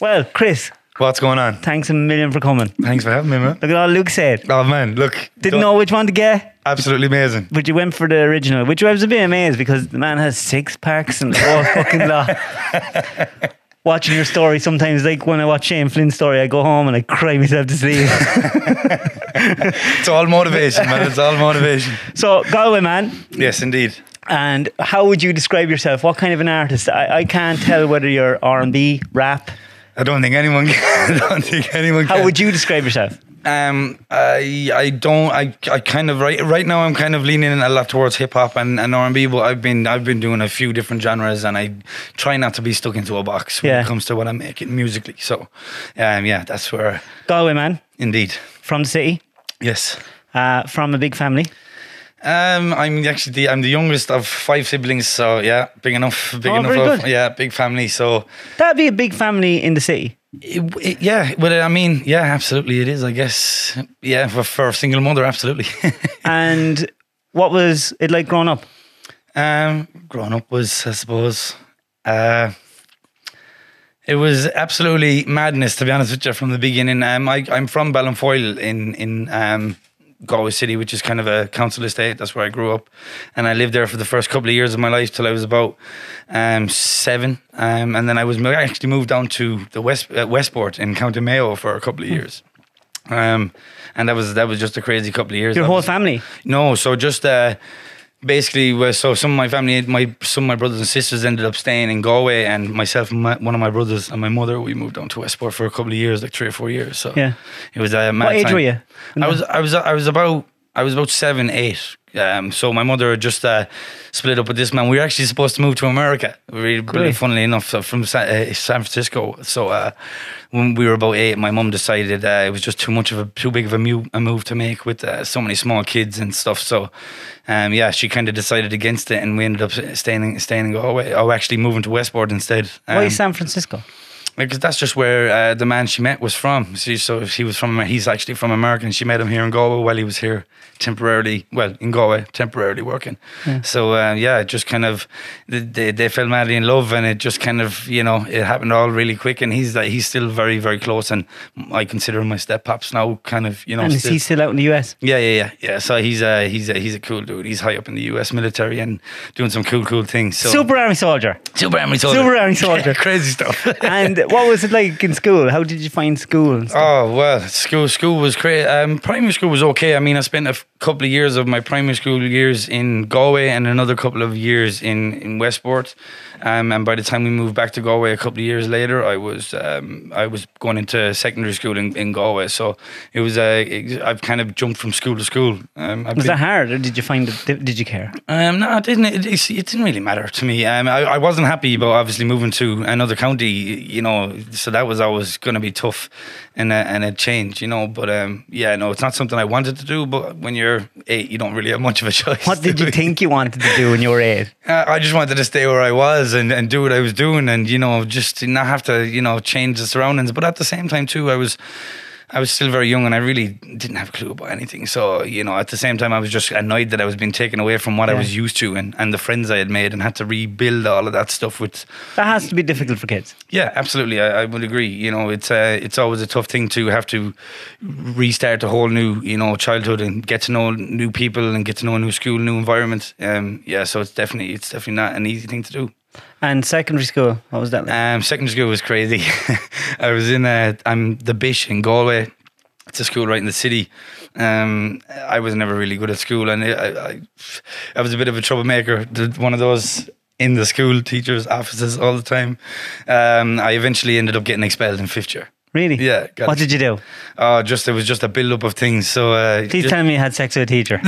Well, Chris, What's going on? thanks a million for coming. Thanks for having me, man. Look at all Luke said. Oh man, look, Didn't know which one to get, absolutely amazing. but you went for the original, which I was a bit amazed because the man has six packs and all fucking lot. Watching your story sometimes, like when I watch Shane Flynn's story, I go home and I cry myself to sleep. It's all motivation, man. It's all motivation. so, Galway, man, Yes, indeed. and how would you describe yourself? What kind of an artist? I, I can't tell whether you're R and B, rap. I don't think anyone. Can, I don't think anyone. How can. would you describe yourself? Um, I I don't. I, I kind of right right now. I'm kind of leaning a lot towards hip hop and, and R and B. But I've been I've been doing a few different genres, and I try not to be stuck into a box when Yeah. it comes to what I'm making musically. So, um, yeah, that's where. Galway, man, Indeed. from the city, Yes. uh, from a big family. Um, I'm actually the I'm the youngest of five siblings, so yeah, big enough, big Oh, enough. very of, good. Yeah, big family. So That'd be a big family in the city. it, it- yeah, well, I mean, yeah, absolutely, it is. I guess, yeah, for, for a single mother, absolutely. And what was it like growing up? um, growing up was, I suppose, uh, it was absolutely madness to be honest with you from the beginning. Um, I, I'm from Ballinfoyle in in um, Galway City, which is kind of a council estate. That's where I grew up, and I lived there for the first couple of years of my life till I was about um, seven. Um, and then I was I actually moved down to the West uh, Westport in County Mayo for a couple of years. Um, and that was that was just a crazy couple of years. Your That whole was- family. no, so just uh, basically, uh, so some of my family, my some of my brothers and sisters ended up staying in Galway, and myself, and my, one of my brothers, and my mother, we moved down to Westport for a couple of years, like three or four years. So Yeah. it was a mad What age time. were you? I was, I was, I was about, I was about seven, eight. Um, so my mother had just uh, split up with this man. We were actually supposed to move to America. Really, really funnily enough, uh, from Sa- uh, San Francisco. So uh, when we were about eight, my mum decided uh, it was just too much of a too big of a, mu- a move to make with uh, so many small kids and stuff. So um, yeah, she kind of decided against it, and we ended up staying staying in Galway. Oh, actually moving to Westport instead. Why Um, San Francisco? Because that's just where uh, the man she met was from. See, so he was from. He's actually from America, and she met him here in Galway while he was here temporarily. Well, in Galway, temporarily working. So uh, yeah, it just kind of they, they fell madly in love, and it just kind of you know it happened all really quick. And he's like he's still very very close, and I consider him my step pops now. Kind of you know. And is still- he still out in the US? yeah, yeah, yeah, yeah. So he's a he's a he's a cool dude. He's high up in the U.S. military and doing some cool cool things. So Super Army soldier. super army soldier. Super army soldier. crazy stuff. And what was it like in school? How did you find school? Oh well, school school was great. Um, primary school was okay. I mean, I spent a f- couple of years of my primary school years in Galway and another couple of years in in Westport. Um, and by the time we moved back to Galway a couple of years later, I was um, I was going into secondary school in, in Galway. So it was uh, I've kind of jumped from school to school. Um, Was been- that hard, or did you find it? Did, did you care? um, no, it didn't. It, it, it didn't really matter to me. Um, I, I wasn't happy about obviously moving to another county. You know, so that was always going to be tough, and a, and a change. You know, but um, yeah, no, it's not something I wanted to do. But when you're eight, you don't really have much of a choice. What did you think you wanted to do when you were eight? uh, I just wanted to stay where I was and, and do what I was doing and, you know, just not have to, you know, change the surroundings. But at the same time, too, I was. I was still very young and I really didn't have a clue about anything. So, you know, at the same time, I was just annoyed that I was being taken away from what I was used to and, and the friends I had made and had to rebuild all of that stuff with. That has to be difficult for kids. Yeah, absolutely. I, I would agree. You know, it's uh, it's always a tough thing to have to restart a whole new, you know, childhood and get to know new people and get to know a new school, new environment. Um, yeah, so it's definitely it's definitely not an easy thing to do. And secondary school, what was that like? Um, secondary school was crazy. I was in uh, I'm the Bish in Galway. It's a school right in the city. Um, I was never really good at school, and I, I, I was a bit of a troublemaker. One of those in the school teachers' offices all the time. Um, I eventually ended up getting expelled in fifth year. Really? Yeah. got What it. did you do? Oh, just it was just a build up of things. So uh, Please tell me you had sex with a teacher.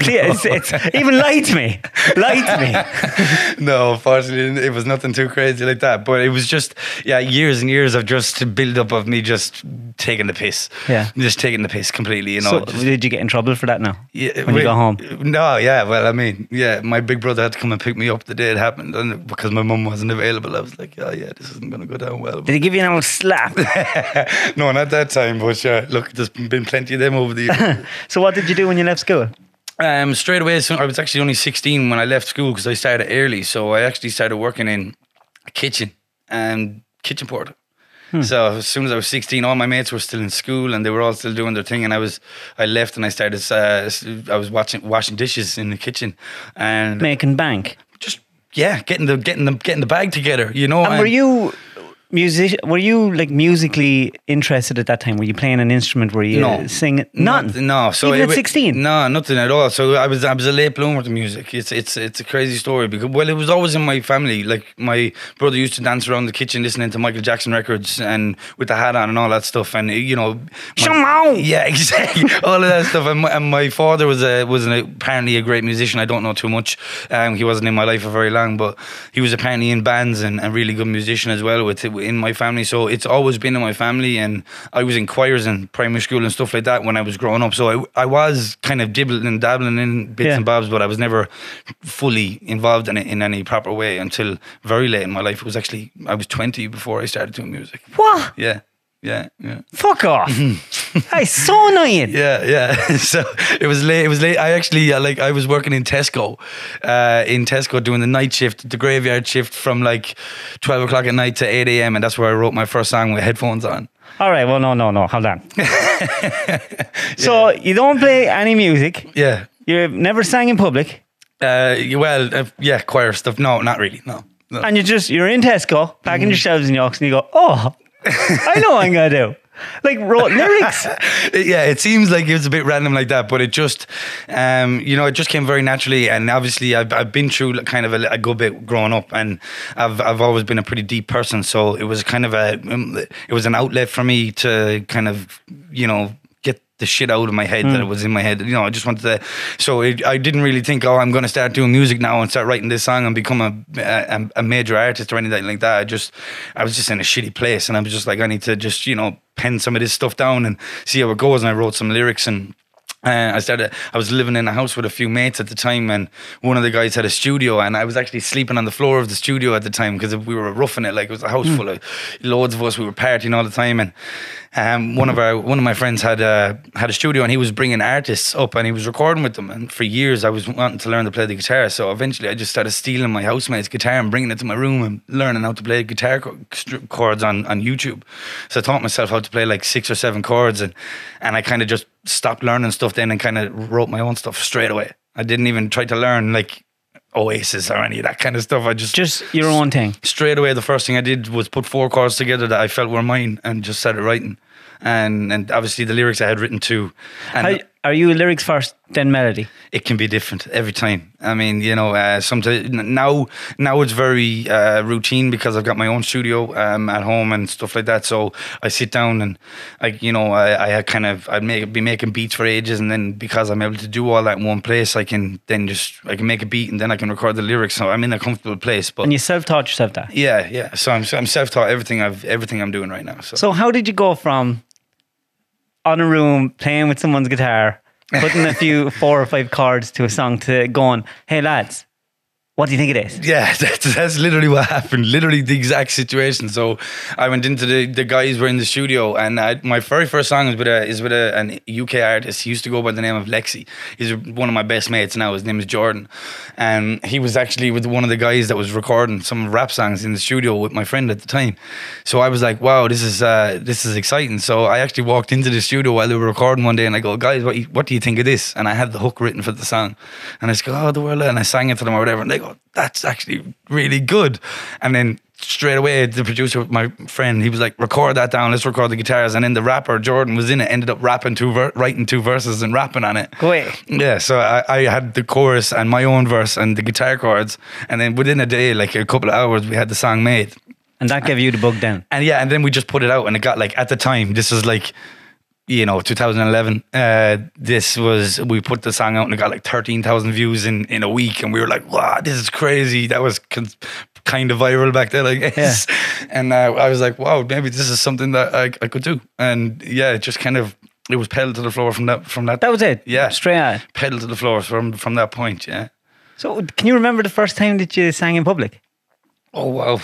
Please, it's, it's, even lie to me. Lie to me. no, unfortunately, it was nothing too crazy like that. But it was just, yeah, years and years of just build up of me just taking the piss. Yeah. Just taking the piss completely, you know. So, just- did you get in trouble for that now? yeah, when you wait, go home? No, yeah, well, I mean, yeah, my big brother had to come and pick me up the day it happened. And because my mum wasn't available, I was like, oh, yeah, this isn't going to go down well. Did he give you an old slap? no, not that time, but yeah, look, there's been plenty of them over the years. so, what did you do when you left school? Um, straight away, so I was actually only 16 when I left school because I started early. So I actually started working in a kitchen and kitchen porter. So as soon as I was 16, all my mates were still in school and they were all still doing their thing. And I was, I left and I started, uh, I was watching, washing dishes in the kitchen and Making bank. just, yeah, getting the, getting the, getting the bag together, you know. And were you music? Were you like musically interested at that time? Were you playing an instrument? Were you No. singing? None. Nothing, no. So even it at sixteen. No, nothing at all. So I was I was a late bloomer to music. It's it's it's a crazy story because well, it was always in my family. Like my brother used to dance around the kitchen listening to Michael Jackson records and with the hat on and all that stuff. And you know, my- yeah, exactly, all of that stuff. And my, and my father was a was an, apparently a great musician. I don't know too much. Um, he wasn't in my life for very long, but he was apparently in bands and a really good musician as well with in my family. So it's always been in my family, and I was in choirs in primary school and stuff like that when I was growing up. So I I was kind of dibbling and dabbling in bits Yeah. and bobs, but I was never fully involved in it in any proper way until very late in my life. It was actually I was twenty before I started doing music. What? Yeah, yeah, yeah. Fuck off. That's so annoying. Yeah, yeah. so it was late. It was late. I actually uh, like I was working in Tesco, uh, in Tesco doing the night shift, the graveyard shift from like twelve o'clock at night to eight a.m. And that's where I wrote my first song with headphones on. All right. Well, no, no, no. Hold on. So you don't play any music. Yeah. You've never sang in public, Uh, well, uh, yeah, choir stuff. No, not really. No. no. and you just you're in Tesco packing Mm. your shelves in Yorks, and you go, "Oh, I know what I'm gonna do." Like wrote lyrics. yeah, it seems like it was a bit random like that, but it just, um, you know, it just came very naturally. And obviously, I've, I've been through kind of a, a good bit growing up, and I've I've always been a pretty deep person. So it was kind of a, um, it was an outlet for me to kind of, you know. Get the shit out of my head that it was in my head. You know, I just wanted to. So it, I didn't really think, oh, I'm going to start doing music now and start writing this song and become a, a a major artist or anything like that. I just, I was just in a shitty place, and I was just like, I need to just, you know, pen some of this stuff down and see how it goes. And I wrote some lyrics and. Uh, I started. I was living in a house with a few mates at the time, and one of the guys had a studio, and I was actually sleeping on the floor of the studio at the time because we were roughing it. Like it was a house full of loads of us. We were partying all the time, and um, one of our one of my friends had a had a studio, and he was bringing artists up, and he was recording with them. And for years, I was wanting to learn to play the guitar. So eventually, I just started stealing my housemate's guitar and bringing it to my room and learning how to play guitar chords on on YouTube. So I taught myself how to play like six or seven chords, and and I kind of just stopped learning stuff then and kind of wrote my own stuff straight away. I didn't even try to learn like Oasis or any of that kind of stuff. I just Just your own thing. straight away the first thing I did was put four chords together that I felt were mine and just started writing. And and obviously the lyrics I had written too. And How, are you lyrics first, then melody? it can be different every time. I mean, you know, uh, sometimes now now it's very uh, routine because I've got my own studio um, at home and stuff like that. So I sit down and I, you know, I, I kind of I'd make be making beats for ages, and then because I'm able to do all that in one place, I can then just I can make a beat and then I can record the lyrics. So I'm in a comfortable place. But And you self-taught yourself that. yeah, yeah. So I'm I'm self taught everything I've everything I'm doing right now. So, So how did you go from on a room playing with someone's guitar, putting a few four or five chords to a song to going, hey lads, what do you think it is? Yeah, that's, that's literally what happened. Literally the exact situation. So I went into the the guys were in the studio, and I, my very first song is with a is with a, an UK artist. He used to go by the name of Lexi. He's one of my best mates now. His name is Jordan, and he was actually with one of the guys that was recording some rap songs in the studio with my friend at the time. So I was like, wow, this is uh, this is exciting. So I actually walked into the studio while they were recording one day, and I go, guys, what you- what do you think of this? And I had the hook written for the song, and I just go, oh, the world, and I sang it to them or whatever, and they go, that's actually really good. And then straight away, the producer, my friend, he was like, record that down, let's record the guitars. And then the rapper, Jordan, was in it, ended up rapping two, ver- writing two verses and rapping on it. Away. Yeah, so I, I had the chorus and my own verse and the guitar chords. And then within a day, like a couple of hours, we had the song made. And that gave you the bug then. And yeah, and then we just put it out, and it got like at the time, this was like, you know, 2011. Uh, this was we put the song out, and it got like 13,000 views in in a week, and we were like, wow, this is crazy. That was con- kind of viral back then, I guess. And uh, I was like, wow, maybe this is something that I, I could do. And yeah, it just kind of it was pedal to the floor from that from that. That was it. Yeah. Straight out. pedal to the floor from from that point. Yeah. So can you remember the first time that you sang in public? Oh wow.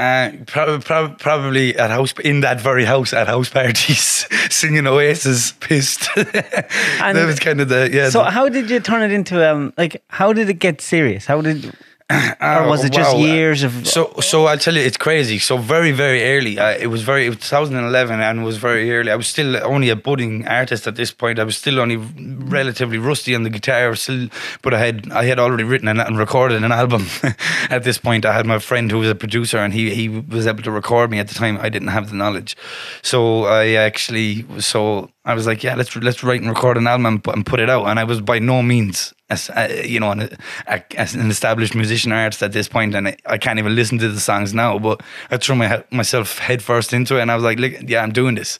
Uh, probably, at house in that very house at house parties, singing Oasis, pissed. that was kind of the yeah. So the- how did you turn it into um like how did it get serious? How did or was it just wow. years of? So, so I'll tell you, it's crazy. So very, very early. It was very. It was 2011, and it was very early. I was still only a budding artist at this point. I was still only relatively rusty on the guitar. Still, but I had I had already written and, and recorded an album. at this point, I had my friend who was a producer, and he he was able to record me at the time. I didn't have the knowledge, so I actually so I was like, yeah, let's let's write and record an album and put, and put it out. And I was by no means, as uh, you know, an, a, an established musician artist at this point, and I, I can't even listen to the songs now. But I threw my myself headfirst into it, and I was like, yeah, I'm doing this.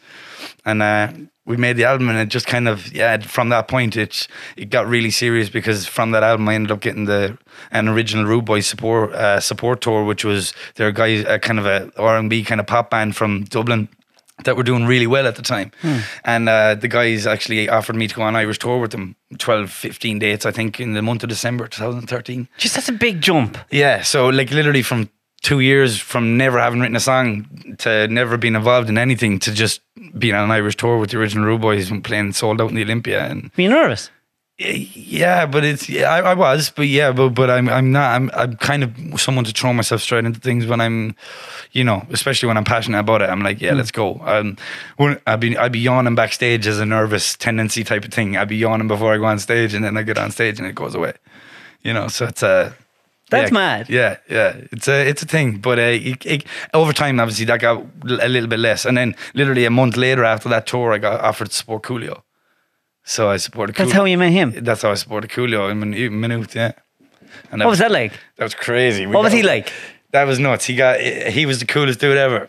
And uh, we made the album, and it just kind of yeah. From that point, it it got really serious because from that album, I ended up getting the an original Rudeboy support uh, support tour, which was their guys, uh, kind of a R and B kind of pop band from Dublin that were doing really well at the time. And uh, the guys actually offered me to go on Irish tour with them 12, 15 dates, I think, in the month of December 2013. just that's a big jump. Yeah, so like literally from two years from never having written a song to never being involved in anything to just being on an Irish tour with the original Rudeboys and playing sold out in the Olympia. And Were you nervous? Yeah, but it's yeah, I, I was, but yeah, but but I'm I'm not I'm I'm kind of someone to throw myself straight into things when I'm, you know, especially when I'm passionate about it. I'm like, yeah, let's go. Um, when I'd be I'd be yawning backstage as a nervous tendency type of thing. I'd be yawning before I go on stage, and then I get on stage and it goes away. You know, so it's a. That's yeah, mad. Yeah, yeah, it's a it's a thing, but uh, it, it, over time, obviously, that got a little bit less, and then literally a month later after that tour, I got offered to support Coolio, so I supported. That's Coolio. how you met him. That's how I supported Coolio in Min- Minute, yeah. And that What was that like? That was crazy. We What was he like? That was nuts. He got he was the coolest dude ever.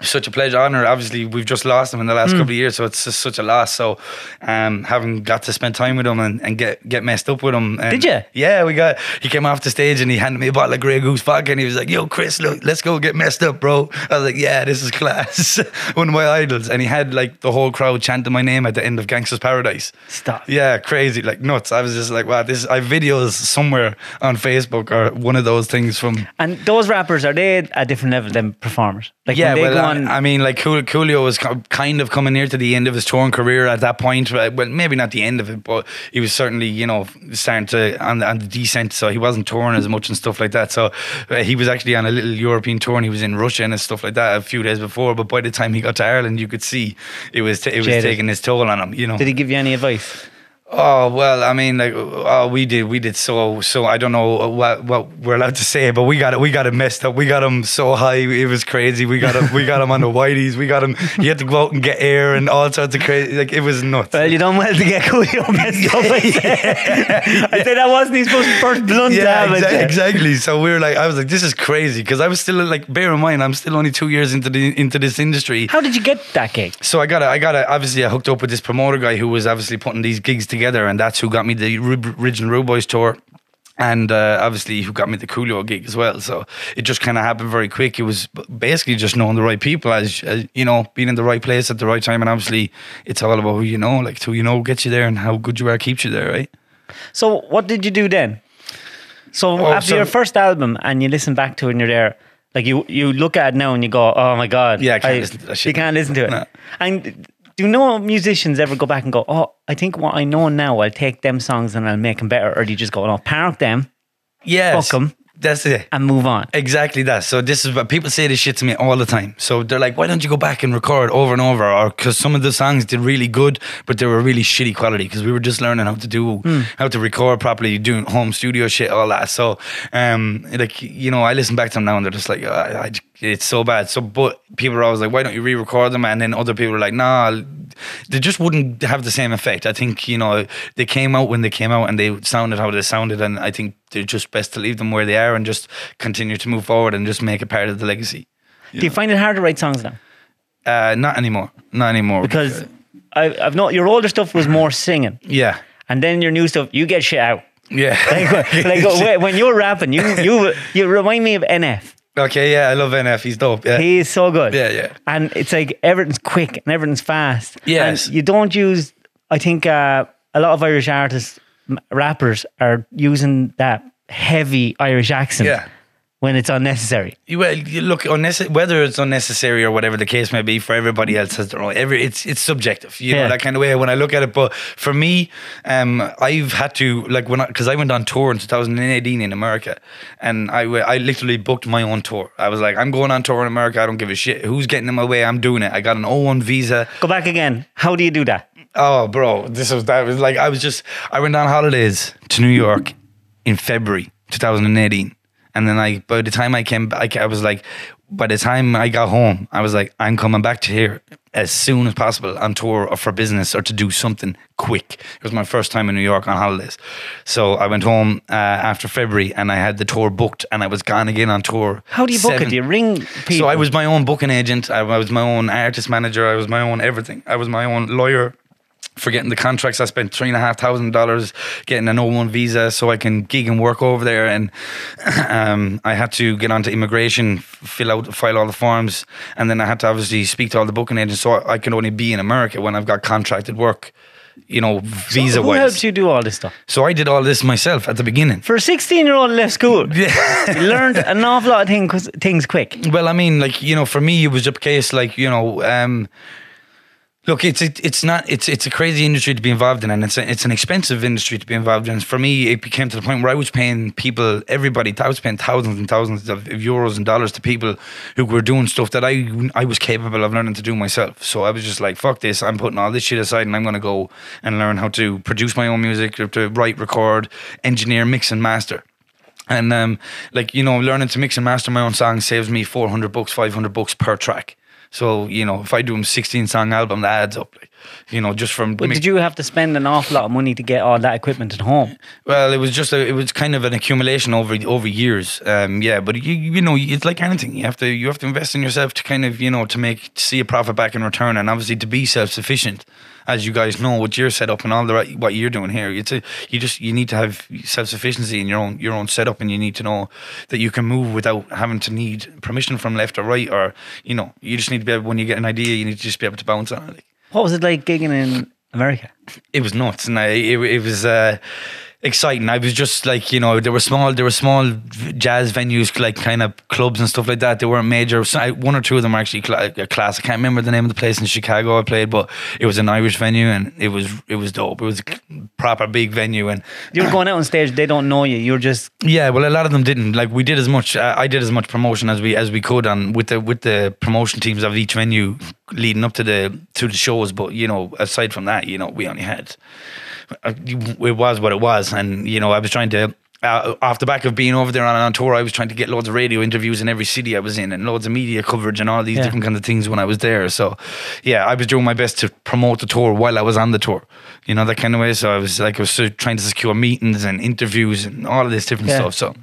Such a pleasure, honor. Obviously, we've just lost him in the last couple of years, so it's just such a loss. So, um, having got to spend time with him and, and get get messed up with him. And Did ya? Yeah, we got. He came off the stage and he handed me a bottle of Grey Goose vodka, and he was like, "Yo, Chris, look, let's go get messed up, bro." I was like, "Yeah, this is class." One of my idols, and he had like the whole crowd chanting my name at the end of Gangsta's Paradise. Stop. Yeah, crazy, like nuts. I was just like, wow, this. I have videos somewhere on Facebook or one of those things from. And those rappers are they at a different level than performers? Like Yeah, well, I, mean, like Cool- Coolio was kind of coming near to the end of his touring career at that point. Uh, Well, maybe not the end of it, but he was certainly, you know, starting to on, on the descent. So he wasn't touring as much and stuff like that. So uh, he was actually on a little European tour and he was in Russia and stuff like that a few days before. But by the time he got to Ireland, you could see it was t- it was Jaded. taking its toll on him. You know. did he give you any advice? Oh well, I mean, like, oh, we did, we did so, so. I don't know what what we're allowed to say, but we got it, we got it messed up. We got him so high, it was crazy. We got him, we got him on the whiteys. We got him. He had to go out and get air and all sorts of crazy. Like it was nuts. Well, you don't want to get Coolio messed up. I say. I say that wasn't his first, first blunt yeah, exa- exactly. So we were like, I was like, this is crazy because I was still like, bear in mind, I'm still only two years into the into this industry. How did you get that gig? So I got, a, I got, a, obviously, I hooked up with this promoter guy who was obviously putting these gigs together, and that's who got me the Ru- original Rudeboys tour. And uh, obviously, who got me the Coolio gig as well. So it just kind of happened very quick. It was basically just knowing the right people, as, as you know, being in the right place at the right time. And obviously, it's all about who you know, like who you know gets you there, and how good you are keeps you there, right? So what did you do then? So Oh, after so- your first album and you listen back to it and you're there, like you you look at it now and you go, oh my god, Yeah, I can't listen to that You can't listen to it. No. And do no musicians ever go back and go, oh, I think what I know now, I'll take them songs and I'll make them better, or do you just go, no, park them Yes, Fuck 'em. That's it. and move on? Exactly that. So this is what people say this shit to me all the time. So they're like, "Why don't you go back and record over and over?" Or because some of the songs did really good, but they were really shitty quality because we were just learning how to do how to record properly, doing home studio shit, all that. So, um, like you know, I listen back to them now and they're just like, I, I, "It's so bad." So, but people are always like, "Why don't you re-record them?" And then other people are like, "Nah." They just wouldn't have the same effect. I think you know they came out when they came out and they sounded how they sounded, and I think they're just best to leave them where they are and just continue to move forward and just make it part of the legacy. Do you find it hard to write songs now? Uh, not anymore. Not anymore. Because I, I've not your older stuff was more singing, yeah, and then your new stuff, you get shit out. yeah. Like, like when- when you're rapping, you you you remind me of NF. Okay, yeah. I love NF. He's dope. Yeah, He is so good. Yeah, yeah. And it's like everything's quick and everything's fast. Yes. And you don't use. I think uh, a lot of Irish artists, rappers, are using that heavy Irish accent. yeah. When it's unnecessary. Well, you look, unnecessary, whether it's unnecessary or whatever the case may be, for everybody else has their own. Every it's it's subjective, you know that kind of way. When I look at it, but for me, um, I've had to like when because I, went on tour in 2018 in America, and I I literally booked my own tour. I was like, I'm going on tour in America. I don't give a shit who's getting in my way. I'm doing it. I got an O1 visa. Go back again. How do you do that? Oh, bro, this was that was like I was just I went on holidays to New York in February 2018, and then I by the time I came back, I was like, by the time I got home, I was like, I'm coming back to here as soon as possible on tour or for business or to do something quick. It was my first time in New York on holidays, so I went home uh, after February and I had the tour booked and I was gone again on tour. How do you book seven- it? Do you ring people? so I was my own booking agent. I, I was my own artist manager. I was my own everything. I was my own lawyer for getting the contracts. I spent three and a half thousand dollars getting an O1 visa so I can gig and work over there. And um, I had to get onto immigration, fill out, file all the forms, and then I had to obviously speak to all the booking agents. So I can only be in America when I've got contracted work. You know, visa Who wise. helped you do all this stuff? So I did all this myself at the beginning. For a 16 year old left school, you learned an awful lot of things, things quick. Well, I mean, like you know, for me, it was a case like you know, um, look, it's it, it's not it's it's a crazy industry to be involved in, and it's a, it's an expensive industry to be involved in. For me, it became to the point where I was paying people, everybody, I was paying thousands and thousands of, euros and dollars to people who were doing stuff that I I was capable of learning to do myself. So I was just like, fuck this, I'm putting all this shit aside, and I'm gonna go and learn how to produce my own music, to write, record, engineer, mix, and master. And um, like you know, learning to mix and master my own songs saves me four hundred bucks, five hundred bucks per track. So you know, if I do a sixteen song album, that adds up. Like, you know, just from But did you have to spend an awful lot of money to get all that equipment at home? well, it was just a, it was kind of an accumulation over over years. Um, yeah, but you you know, it's like anything. You have to you have to invest in yourself to kind of you know to make to see a profit back in return, and obviously to be self sufficient. As you guys know, what you're set up and all the right, what you're doing here, it's a, you just you need to have self sufficiency in your own your own setup, and you need to know that you can move without having to need permission from left or right, or you know, you just need to be able when you get an idea, you need to just be able to bounce on it. What was it like gigging in America? it was nuts and I, it, it was uh, exciting i was just like you know there were small there were small jazz venues like kind of clubs and stuff like that they weren't major so I, one or two of them were actually a class i can't remember the name of the place in chicago i played but it was an irish venue and it was it was dope it was a proper big venue and You were going out on stage, they don't know you. You're just yeah, well, a lot of them didn't. Like we did as much. Uh, I did as much promotion as we as we could and with the with the promotion teams of each venue leading up to the to the shows. But you know, aside from that, you know, we only had it was what it was, and you know, I was trying to. Uh, off the back of being over there on, on tour, I was trying to get loads of radio interviews in every city I was in, and loads of media coverage and all these Yeah. different kinds of things when I was there. So, yeah, I was doing my best to promote the tour while I was on the tour, you know that kind of way. So I was like, I was uh, trying to secure meetings and interviews and all of this different Yeah. stuff. So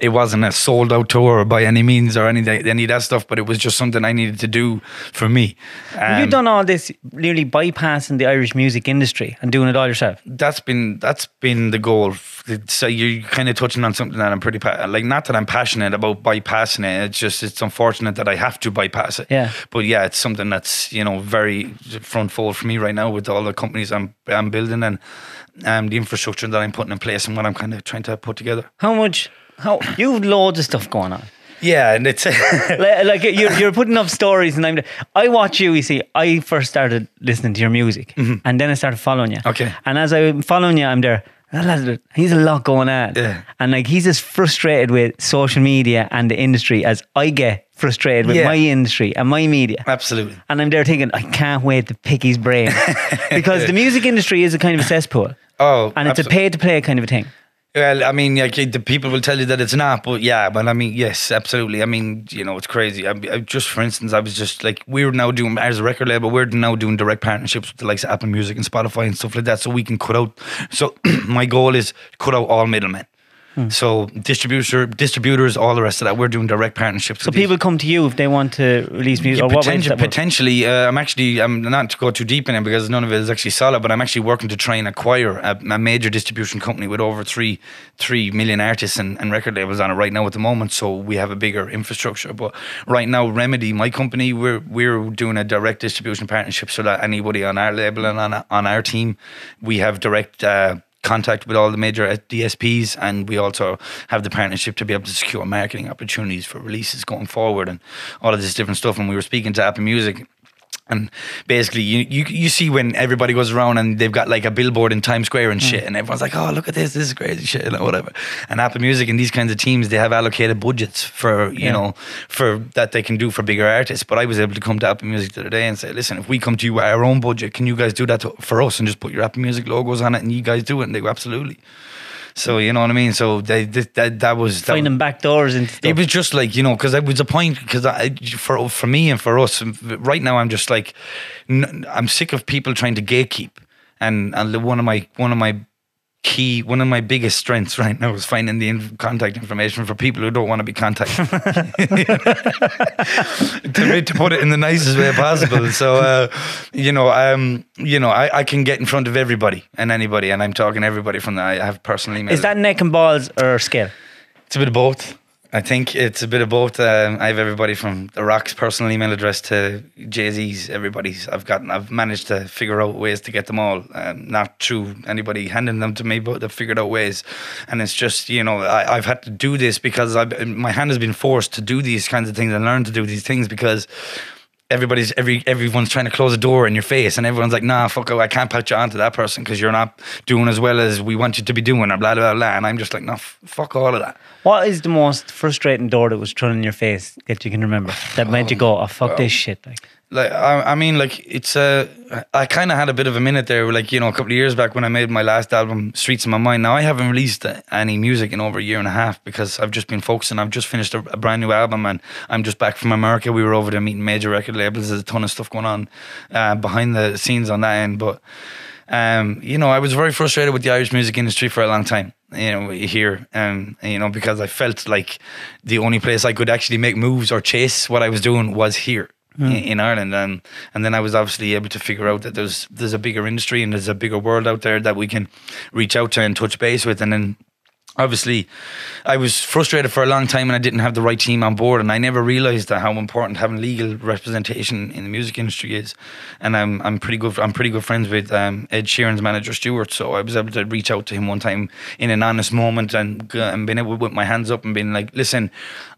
it wasn't a sold out tour by any means or any any of that stuff, but it was just something I needed to do for me. Have Um, you done all this nearly bypassing the Irish music industry and doing it all yourself? that's been that's been the goal. So you're kind of touching on something that I'm pretty pa- like. Not that I'm passionate about bypassing it. It's just it's unfortunate that I have to bypass it. Yeah. But yeah, it's something that's you know very front fold for me right now with all the companies I'm I'm building and um, the infrastructure that I'm putting in place and what I'm kind of trying to put together. How much? How you've loads of stuff going on. Yeah, and it's like, like you're, you're putting up stories, and I'm. I watch you. You see, I first started listening to your music, and then I started following you. Mm-hmm. Okay. And as I'm following you, I'm there. "Ah, He's a lot going on, Yeah. and like he's as frustrated with social media and the industry as I get frustrated with Yeah. my industry and my media. absolutely. And I'm there thinking, I can't wait to pick his brain because the music industry is a kind of a cesspool, Oh, and it's a pay to play kind of a thing. Well, I mean, like the people will tell you that it's not, but yeah, but I mean, yes, absolutely. I mean, you know, it's crazy. I, I just, for instance, I was just like, we're now doing as a record label, we're now doing direct partnerships with the likes of Apple Music and Spotify and stuff like that, so we can cut out. So my goal is cut out all middlemen. Hmm. So distributor, distributors, all the rest of that, we're doing direct partnerships. So with these. people come to you if they want to release music. Yeah, or what potentially, potentially uh, I'm actually, I'm not to go too deep in it because none of it is actually solid, but I'm actually working to try and acquire a, a major distribution company with over three, three million artists and, and record labels on it right now at the moment. So we have a bigger infrastructure. But right now, Remedy, my company, we're we're doing a direct distribution partnership so that anybody on our label and on on our team, we have direct. Uh, contact with all the major DSPs, and we also have the partnership to be able to secure marketing opportunities for releases going forward, and all of this different stuff. And we were speaking to Apple Music and basically, you, you you see when everybody goes around and they've got like a billboard in Times Square and shit, and everyone's like, "Oh, look at this! This is crazy shit," or whatever. And Apple Music and these kinds of teams, they have allocated budgets for you Yeah. know for that they can do for bigger artists. But I was able to come to Apple Music the other day and say, "Listen, if we come to you with our own budget, can you guys do that to, for us and just put your Apple Music logos on it and you guys do it?" And they go, "Absolutely." So you know what I mean. So they, that that, that was that, Finding back doors into stuff. it was just like you know, because it was a point. Because for for me and for us, right now, I'm just like, I'm sick of people trying to gatekeep. And and one of my one of my key, one of my biggest strengths right now is finding the in- contact information for people who don't want to be contacted. to, to put it in the nicest way possible. So, uh, you know, um, you know, I, I can get in front of everybody and anybody, and I'm talking everybody from the. I have personally. Is that neck and balls or scale? It's a bit of both. I think it's a bit of both. Um, I have everybody from The Rock's personal email address to Jay Z's. Everybody's. I've gotten. I've managed to figure out ways to get them all. Um, not through anybody handing them to me, but I've figured out ways. And it's just you know I, I've had to do this because I've, my hand has been forced to do these kinds of things and learn to do these things because everybody's every everyone's trying to close a door in your face and everyone's like nah fuck it, I can't put you onto that person because you're not doing as well as we want you to be doing or blah blah blah and I'm just like no f- fuck all of that What is the most frustrating door that was thrown in your face that you can remember that made you go, oh fuck this shit? Like, like I, I mean like it's uh, I kind of had a bit of a minute there like you know a couple of years back when I made my last album Streets in My Mind. Now I haven't released any music in over a year and a half because I've just been focusing. I've just finished a, a brand new album and I'm just back from America. We were over there meeting major record labels. There's a ton of stuff going on uh, behind the scenes on that end. But um, you know I was very frustrated with the Irish music industry for a long time you know here um you know because I felt like the only place I could actually make moves or chase what I was doing was here in, Ireland. And and then I was obviously able to figure out that there's there's a bigger industry and there's a bigger world out there that we can reach out to and touch base with. And then obviously I was frustrated for a long time and I didn't have the right team on board. And I never realized that how important having legal representation in the music industry is. And I'm I'm pretty good I'm pretty good friends with um, Ed Sheeran's manager Stuart, so I was able to reach out to him one time in an honest moment and and being able to put my hands up and being like listen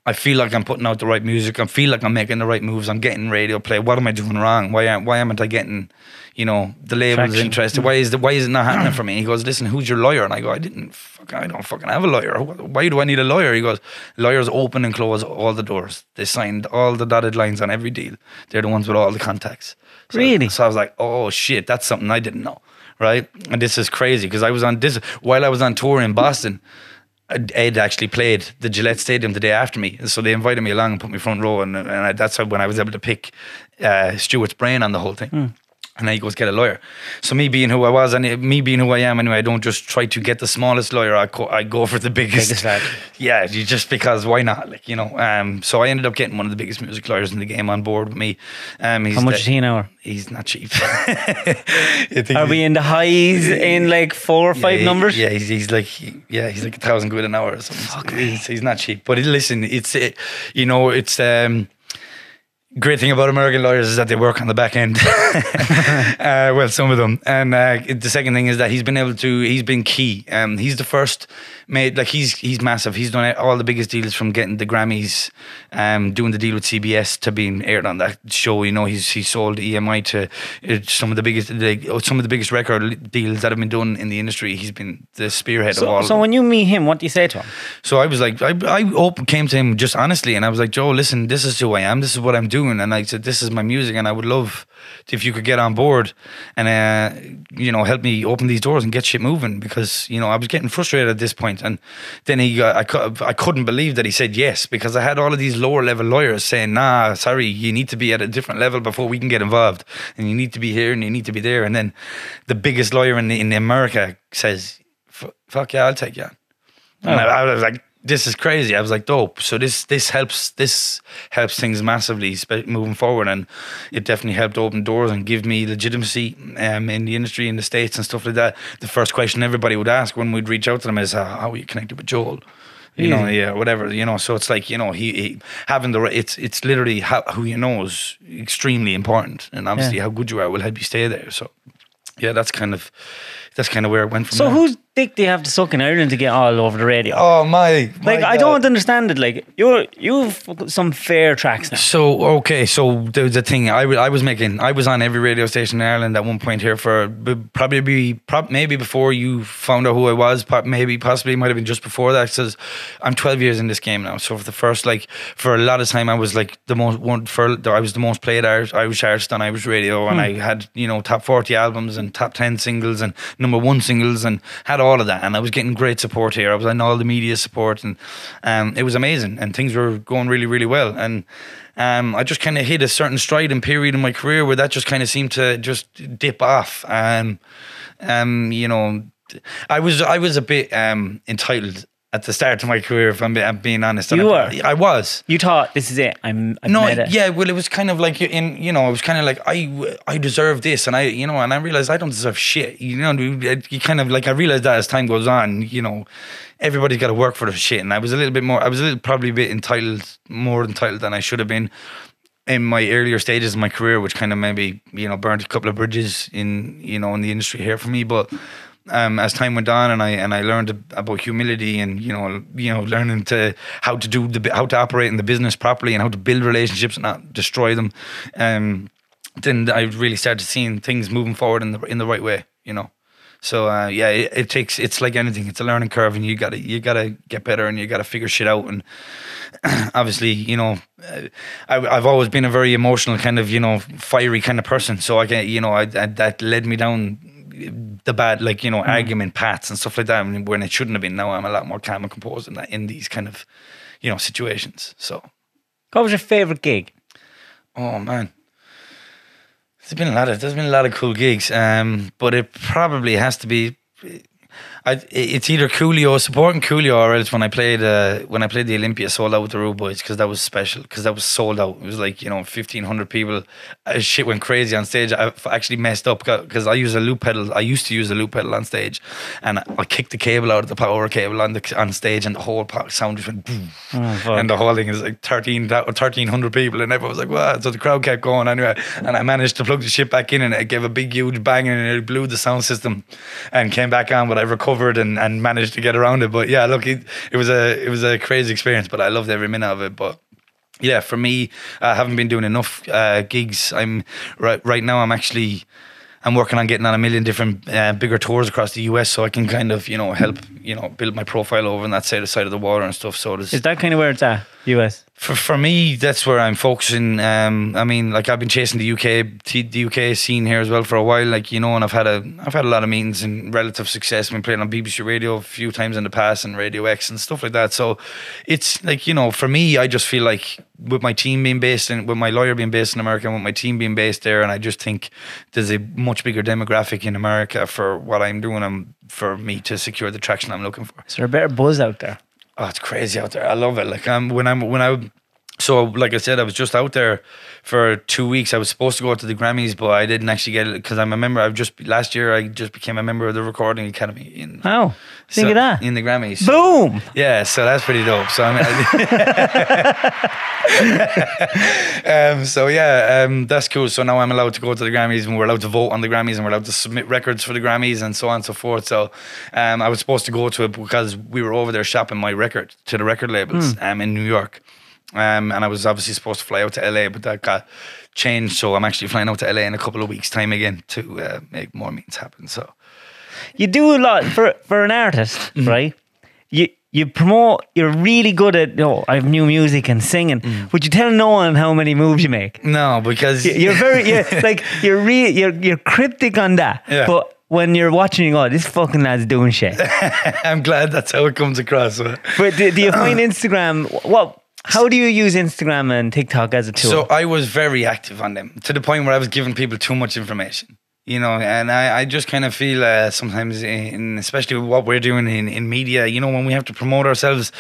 I feel like I'm putting out the right music. I feel like I'm making the right moves. I'm getting radio play. What am I doing wrong? Why am why aren't I getting you know the labels Traction. interested? Why is the why is it not happening for me? He goes listen who's your lawyer? And I go I didn't fuck I don't fucking have a lawyer. Why do I need a lawyer? He goes lawyers open and close all the doors. They signed all the dotted lines on every deal. They're the ones with all the contacts. So, Really? so I was like oh shit. That's something I didn't know. Right? And this is crazy because I was on this while I was on tour in Boston Ed actually played the Gillette Stadium the day after me, so they invited me along and put me front row, and, and I, that's how when I was able to pick uh, Stuart's brain on the whole thing. And then he goes get a lawyer. So me being who I was, and me being who I am anyway, I don't just try to get the smallest lawyer. I go, I go for the biggest. Biggest. Yeah, you just because why not? Like you know. Um, so I ended up getting one of the biggest music lawyers in the game on board with me. Um, he's how much the- is he an hour? He's not cheap. Think Are we in the highs in like four or five he- numbers? Yeah, he's, he's like yeah, he's like a thousand quid an hour or something. He's, he's not cheap. But listen, it's it, you know it's um great thing about American lawyers is that they work on the back end. uh, well, some of them. And uh, the second thing is that he's been able to. He's been key. Um, he's the first made like he's he's massive. He's done all the biggest deals from getting the Grammys, um, doing the deal with CBS to being aired on that show. You know, he's he sold EMI to uh, some of the biggest like, oh, some of the biggest record deals that have been done in the industry. He's been the spearhead of all. so of them. when you meet him, what do you say to him? So I was like, I, I open, came to him just honestly, and I was like, Joe, listen, this is who I am. This is what I'm doing, and I said, this is my music, and I would love if you could get on board and uh, you know help me open these doors and get shit moving because you know I was getting frustrated at this point, and then he, got, I, I couldn't believe that he said yes because I had all of these lower level lawyers saying, nah, sorry, you need to be at a different level before we can get involved, and you need to be here and you need to be there, and then the biggest lawyer in in America says, fuck yeah, I'll take you. on." And I, I was like, this is crazy. I was like, dope. So this this helps this helps things massively moving forward, and it definitely helped open doors and give me legitimacy um, in the industry in the states and stuff like that. The first question everybody would ask when we'd reach out to them is, uh, "How are you connected with Joel?" You know, yeah, whatever. You know, so it's like you know, he, he having the right. It's it's literally how, who you know is extremely important, and obviously Yeah. how good you are will help you stay there. So, yeah, that's kind of that's kind of where it went from So there. who's dick you have to suck in Ireland to get all over the radio? Oh my! like my I God. don't understand it. Like you're you've some fair tracks now. So okay, so was a thing I I was making. I was on every radio station in Ireland at one point here for b- probably be prob- maybe before you found out who I was. Maybe possibly might have been just before that. Because I'm 12 years in this game now. So for the first like for a lot of time, I was like the most one for I was the most played Irish, I was Irish artist on Irish radio, and hmm. I had you know top 40 albums and top 10 singles and number one singles and had all of that. And I was getting great support here. I was in all the media support, and um, it was amazing. And things were going really really well. And um, I just kind of hit a certain stride and period in my career where that just kind of seemed to just dip off. Um, um, you know, I was I was a bit um, entitled at the start of my career. If I'm, I'm being honest, You I, were? I was. You thought this is it. I'm I've No, made it. yeah, well, it was kind of like in you know, it was kind of like I I deserve this, and I you know, and I realized I don't deserve shit. You know, you kind of like I realized that as time goes on, you know, everybody's got to work for the shit, and I was a little bit more, I was a little probably a bit entitled, more entitled than I should have been in my earlier stages of my career, which kind of maybe you know burnt a couple of bridges in you know in the industry here for me, but. Um, as time went on, and I and I learned about humility, and you know, you know, learning to how to do the how to operate in the business properly, and how to build relationships and not destroy them. Um, then I really started seeing things moving forward in the in the right way. You know, so uh, yeah, it, it takes it's like anything. It's a learning curve, and you gotta you gotta get better, and you gotta figure shit out. And obviously, you know, uh, I, I've always been a very emotional kind of you know fiery kind of person. So I get you know I, that that led me down the bad like you know argument paths and stuff like that when- when it shouldn't have been. Now I'm a lot more calm and composed in that in these kind of you know situations. So What was your favorite gig? Oh man. There's been a lot of there's been a lot of cool gigs, um, but it probably has to be. I, it's either Coolio supporting Coolio or else when I played uh, when I played the Olympia sold out with the Rudeboys because that was special because that was sold out. It was like you know fifteen hundred people. Uh, shit went crazy on stage. I actually messed up because I use a loop pedal. I used to use a loop pedal on stage, and I, I kicked the cable out of the power cable on the on stage, and the whole sound just went. boom. Oh, and the whole thing is like 13, 1300 people, and everyone was like, "Wow!" So the crowd kept going anyway, and I managed to plug the shit back in, and it gave a big, huge bang, and it blew the sound system, and came back on. But I and, and managed to get around it. But yeah, look, it, it was a it was a crazy experience, but I loved every minute of it. But yeah, for me, I haven't been doing enough uh, gigs. I'm right right now. I'm actually. I'm working on getting on a million different uh, bigger tours across the US, so I can kind of you know help you know build my profile over on that side side of the water and stuff. So Is that kind of where it's at? US. for for me, that's where I'm focusing. Um, I mean, like I've been chasing the UK the UK scene here as well for a while. Like you know, and I've had a I've had a lot of meetings and relative success. I've been playing on BBC Radio a few times in the past and Radio X and stuff like that. So it's like you know, for me, I just feel like with my team being based in, with my lawyer being based in America, and with my team being based there, and I just think there's a much bigger demographic in America for what I'm doing and for me to secure the traction I'm looking for. Is there a better buzz out there? Oh, it's crazy out there. I love it. Like um, when I'm when I so like I said, I was just out there for two weeks. I was supposed to go to the Grammys, but I didn't actually get it because I'm a member. I've just last year I just became a member of the Recording Academy in oh, Think so- of that. in the Grammys. Boom. Yeah, so that's pretty dope. So I mean, um, so yeah, um, that's cool. So now I'm allowed to go to the Grammys, and we're allowed to vote on the Grammys, and we're allowed to submit records for the Grammys, and so on and so forth. So um, I was supposed to go to it because we were over there shopping my record to the record labels um, in New York. Um, and I was obviously supposed to fly out to LA, but that got changed. So I'm actually flying out to LA in a couple of weeks' time again to uh, make more meetings happen. So You do a lot for for an artist, Mm-hmm. right? You you promote. You're really good at. Know, I have new music and singing. Mm. Would you tell no one how many moves you make? no, because You- You're very you're, like you're re, you're you're cryptic on that. Yeah. But when you're watching, you go, "This fucking lad's doing shit." I'm glad that's how it comes across. But do, do you find Instagram? What? How do you use Instagram and TikTok as a tool? So I was very active on them to the point where I was giving people too much information. You know, and I, I just kind of feel uh, sometimes, in, especially with what we're doing in, in media, you know, when we have to promote ourselves,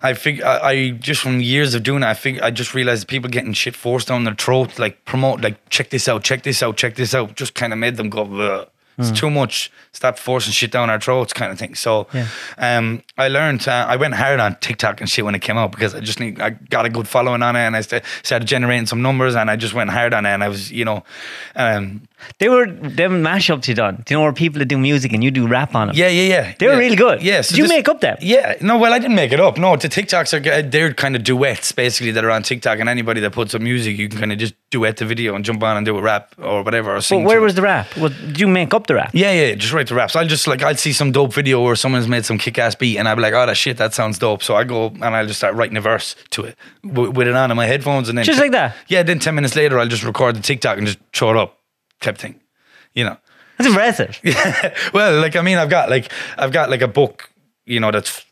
I think I, I just from years of doing it, I think I just realized people getting shit forced down their throat, like promote, like check this out, check this out, check this out, just kind of made them go, Ugh. It's too much. Stop forcing shit down our throats, kind of thing. So, Yeah. um, I learned. Uh, I went hard on TikTok and shit when it came out because I just need. I got a good following on it, and I st- started generating some numbers, and I just went hard on it, and I was, you know, um, They were them mashups you done. Do you know where people that do music and you do rap on them? Yeah, yeah, yeah. They were yeah. really good. Yeah. so Did you this- make up them? Yeah. No, well, I didn't make it up. No, the TikToks are uh, they're kind of duets basically that are on TikTok, and anybody that puts up music, you can kind of just duet the video and jump on and do a rap or whatever. Or But sing where to it. was the rap? Well, did you make up the rap? Yeah, yeah, just write the raps. I'll just like I'll see some dope video where someone's made some kick ass beat, and I'll be like, oh, that shit, that sounds dope. So I go and I'll just start writing a verse to it w- with it on in my headphones, and then Just like that? Yeah, then ten minutes later, I'll just record the TikTok and just throw it up, type thing. You know. That's impressive. Yeah. Well, like I mean, I've got like I've got like a book, you know, that's.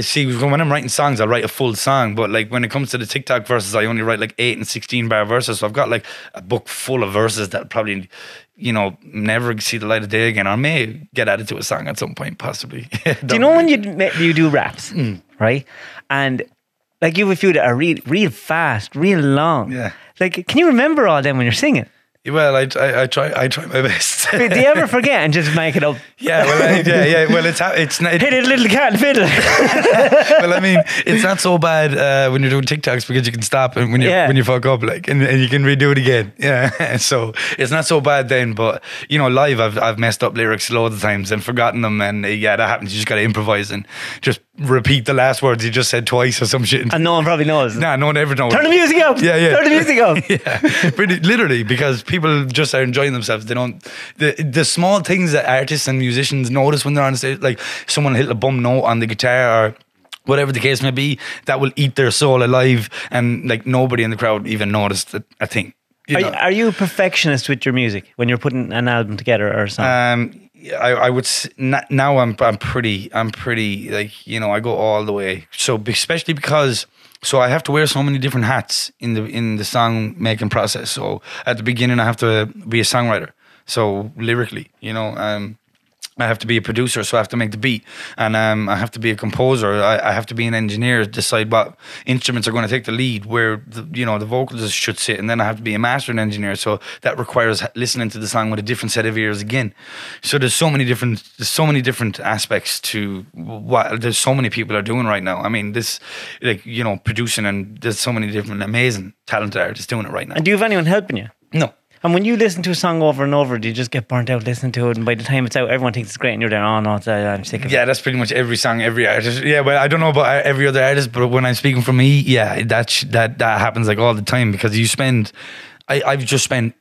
See, when I'm writing songs, I'll write a full song. But like when it comes to the TikTok verses, I only write like eight and sixteen bar verses. So I've got like a book full of verses that probably, you know, never see the light of day again, or may get added to a song at some point, possibly. Do you know when you you do raps, hmm. right? And like you have a few that are real, real fast, real long. Yeah. Like, can you remember all them when you're singing? Well, I, I, I try I try my best. Do you ever forget and just make it up? yeah, well, I, yeah, yeah. Well, it's it's not. Hit it, little cat fiddle. well, I mean, it's not so bad uh, when you're doing TikToks because you can stop and when you Yeah. when you fuck up, like, and, and you can redo it again. Yeah, so it's not so bad then. But you know, live, I've I've messed up lyrics loads of times and forgotten them, and uh, yeah, that happens. You just got to improvise and just repeat the last words you just said twice or some shit. and no one probably knows. Nah, no one ever knows. Turn the music up. Yeah, yeah. Turn the music up. yeah, pretty literally because people just are enjoying themselves. They don't the the small things that artists and musicians notice when they're on stage, like someone hit a bum note on the guitar or whatever the case may be, that will eat their soul alive, and like nobody in the crowd even noticed a, a thing. You Are, know? you- are you a perfectionist with your music when you're putting an album together or something? Um, I, I would now I'm I'm pretty I'm pretty like you know I go all the way. So especially because so I have to wear so many different hats in the in the song making process. So at the beginning I have to be a songwriter. So lyrically, you know, um, I have to be a producer, so I have to make the beat, and um, I have to be a composer. I, I have to be an engineer, decide what instruments are going to take the lead, where the, you know the vocals should sit, and then I have to be a mastering engineer. So that requires listening to the song with a different set of ears again. So there's so many different, there's so many different aspects to what there's so many people are doing right now. I mean, this like you know producing, and there's so many different amazing talented artists doing it right now. and do you have anyone helping you? No. And when you listen to a song over and over, do you just get burnt out listening to it? And by the time it's out, everyone thinks it's great, and you're there, oh no, it's, uh, I'm sick of it. Yeah, that's pretty much every song, every artist. Yeah, well, I don't know about every other artist, but when I'm speaking for me, yeah, that sh- that that happens like all the time because you spend. I I've just spent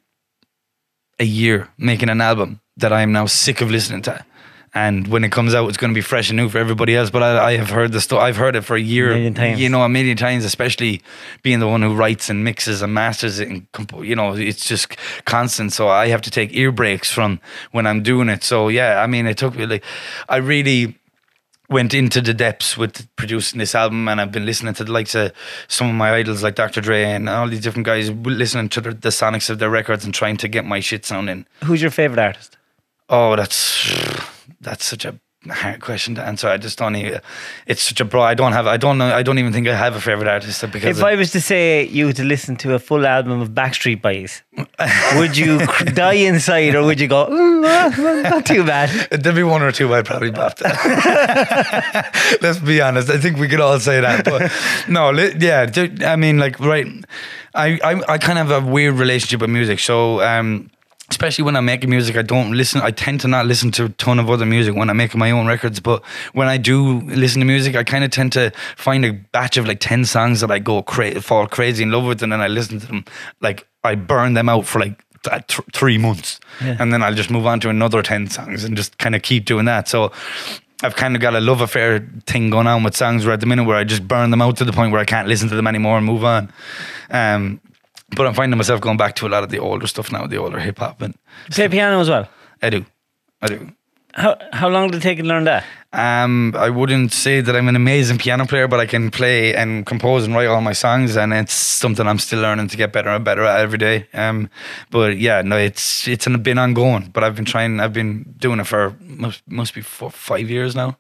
a year making an album that I am now sick of listening to. And when it comes out, it's going to be fresh and new for everybody else. But I, I have heard the stuff. I've heard it for a year, million times. you know, a million times. Especially being the one who writes and mixes and masters it, and you know, it's just constant. So I have to take ear breaks from when I'm doing it. So yeah, I mean, it took me like, I really went into the depths with producing this album and I've been listening to the likes of some of my idols like Dr. Dre and all these different guys listening to the, the sonics of their records and trying to get my shit sounding. Who's your favorite artist? Oh, that's that's such a hard question to answer. I just don't even, it's such a broad I don't have I don't know I don't even think I have a favorite artist because If I was to say you to listen to a full album of Backstreet Boys, would you die inside or would you go, "Mm, well, not too bad? There'd be one or two I'd probably bop that. Let's be honest. I think we could all say that. But no, li- yeah. I mean, like, right. I, I, I kind of have a weird relationship with music. So, um, especially when I'm making music, I don't listen. I tend to not listen to a ton of other music when I'm making my own records. But when I do listen to music, I kind of tend to find a batch of like 10 songs that I go cra- fall crazy in love with. And then I listen to them. Like, I burn them out for like th- th- three months. Yeah. And then I'll just move on to another 10 songs and just kind of keep doing that. So I've kind of got a love affair thing going on with songs right at the minute where I just burn them out to the point where I can't listen to them anymore and move on. Um, but I'm finding myself going back to a lot of the older stuff now, the older hip hop. And Play piano as well. I do. I do. How how long did it take you to learn that? Um, I wouldn't say that I'm an amazing piano player, but I can play and compose and write all my songs, and it's something I'm still learning to get better and better at every day. Um, but yeah, no, it's it's been ongoing. But I've been trying. I've been doing it for must must be four, five years now.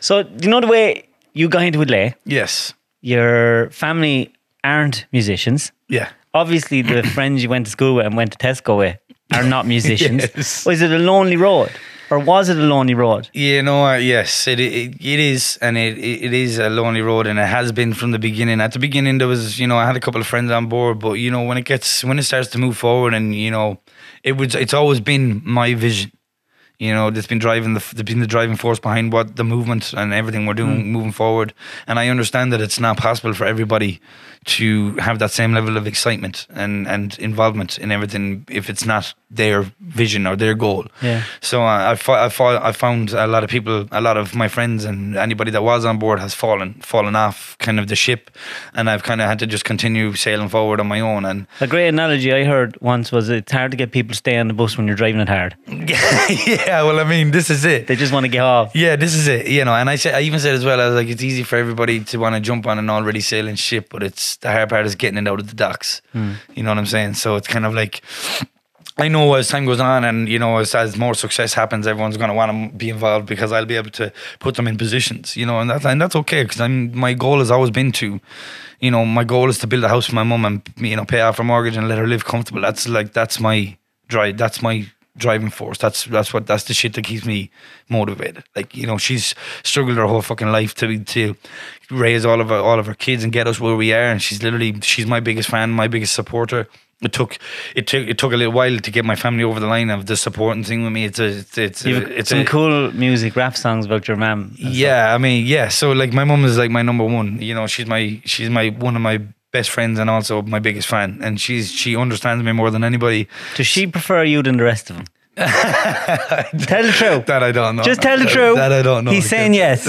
So do you know the way you got into Lay? Yes. Your family aren't musicians. Yeah. Obviously, the friends you went to school with and went to Tesco with are not musicians. Yes. Was it a lonely road, or was it a lonely road? You know, uh, yes, it, it it is, and it it is a lonely road, and it has been from the beginning. At the beginning, there was, you know, I had a couple of friends on board, but you know, when it gets when it starts to move forward, and you know, it was it's always been my vision. You know, that's been driving the that's been the driving force behind what the movement and everything we're doing moving forward. And I understand that it's not possible for everybody to have that same level of excitement and and involvement in everything if it's not their vision or their goal. Yeah. So I I, fo- I found a lot of people, a lot of my friends, and anybody that was on board has fallen fallen off kind of the ship, and I've kind of had to just continue sailing forward on my own. And A great analogy I heard once was it's hard to get people to stay on the bus when you're driving it hard. yeah, well, I mean, this is it. They just want to get off. Yeah, this is it. You know, and I said, I even said as well, I was like, it's easy for everybody to want to jump on an already sailing ship, but it's the hard part is getting it out of the docks. Hmm. You know what I'm saying? So it's kind of like. I know as time goes on, and you know, as, as more success happens, everyone's going to want to be involved because I'll be able to put them in positions, you know, and that's and that's okay because I'm my goal has always been to, you know, my goal is to build a house for my mum and you know pay off her mortgage and let her live comfortable. That's like that's my drive. That's my driving force. That's that's what that's the shit that keeps me motivated. Like you know, she's struggled her whole fucking life to to raise all of her, all of her kids and get us where we are, and she's literally she's my biggest fan, my biggest supporter. It took it took it took a little while to get my family over the line of the supporting thing with me. It's a it's it's, You've it's some a, cool music, rap songs about your mom. yeah, I mean, yeah. So like my mom is like my number one. You know, she's my she's my one of my best friends and also my biggest fan. And she's she understands me more than anybody. Does she prefer you than the rest of them? tell the truth. That I don't know. Just tell the That- truth. That I don't know. He's saying yes.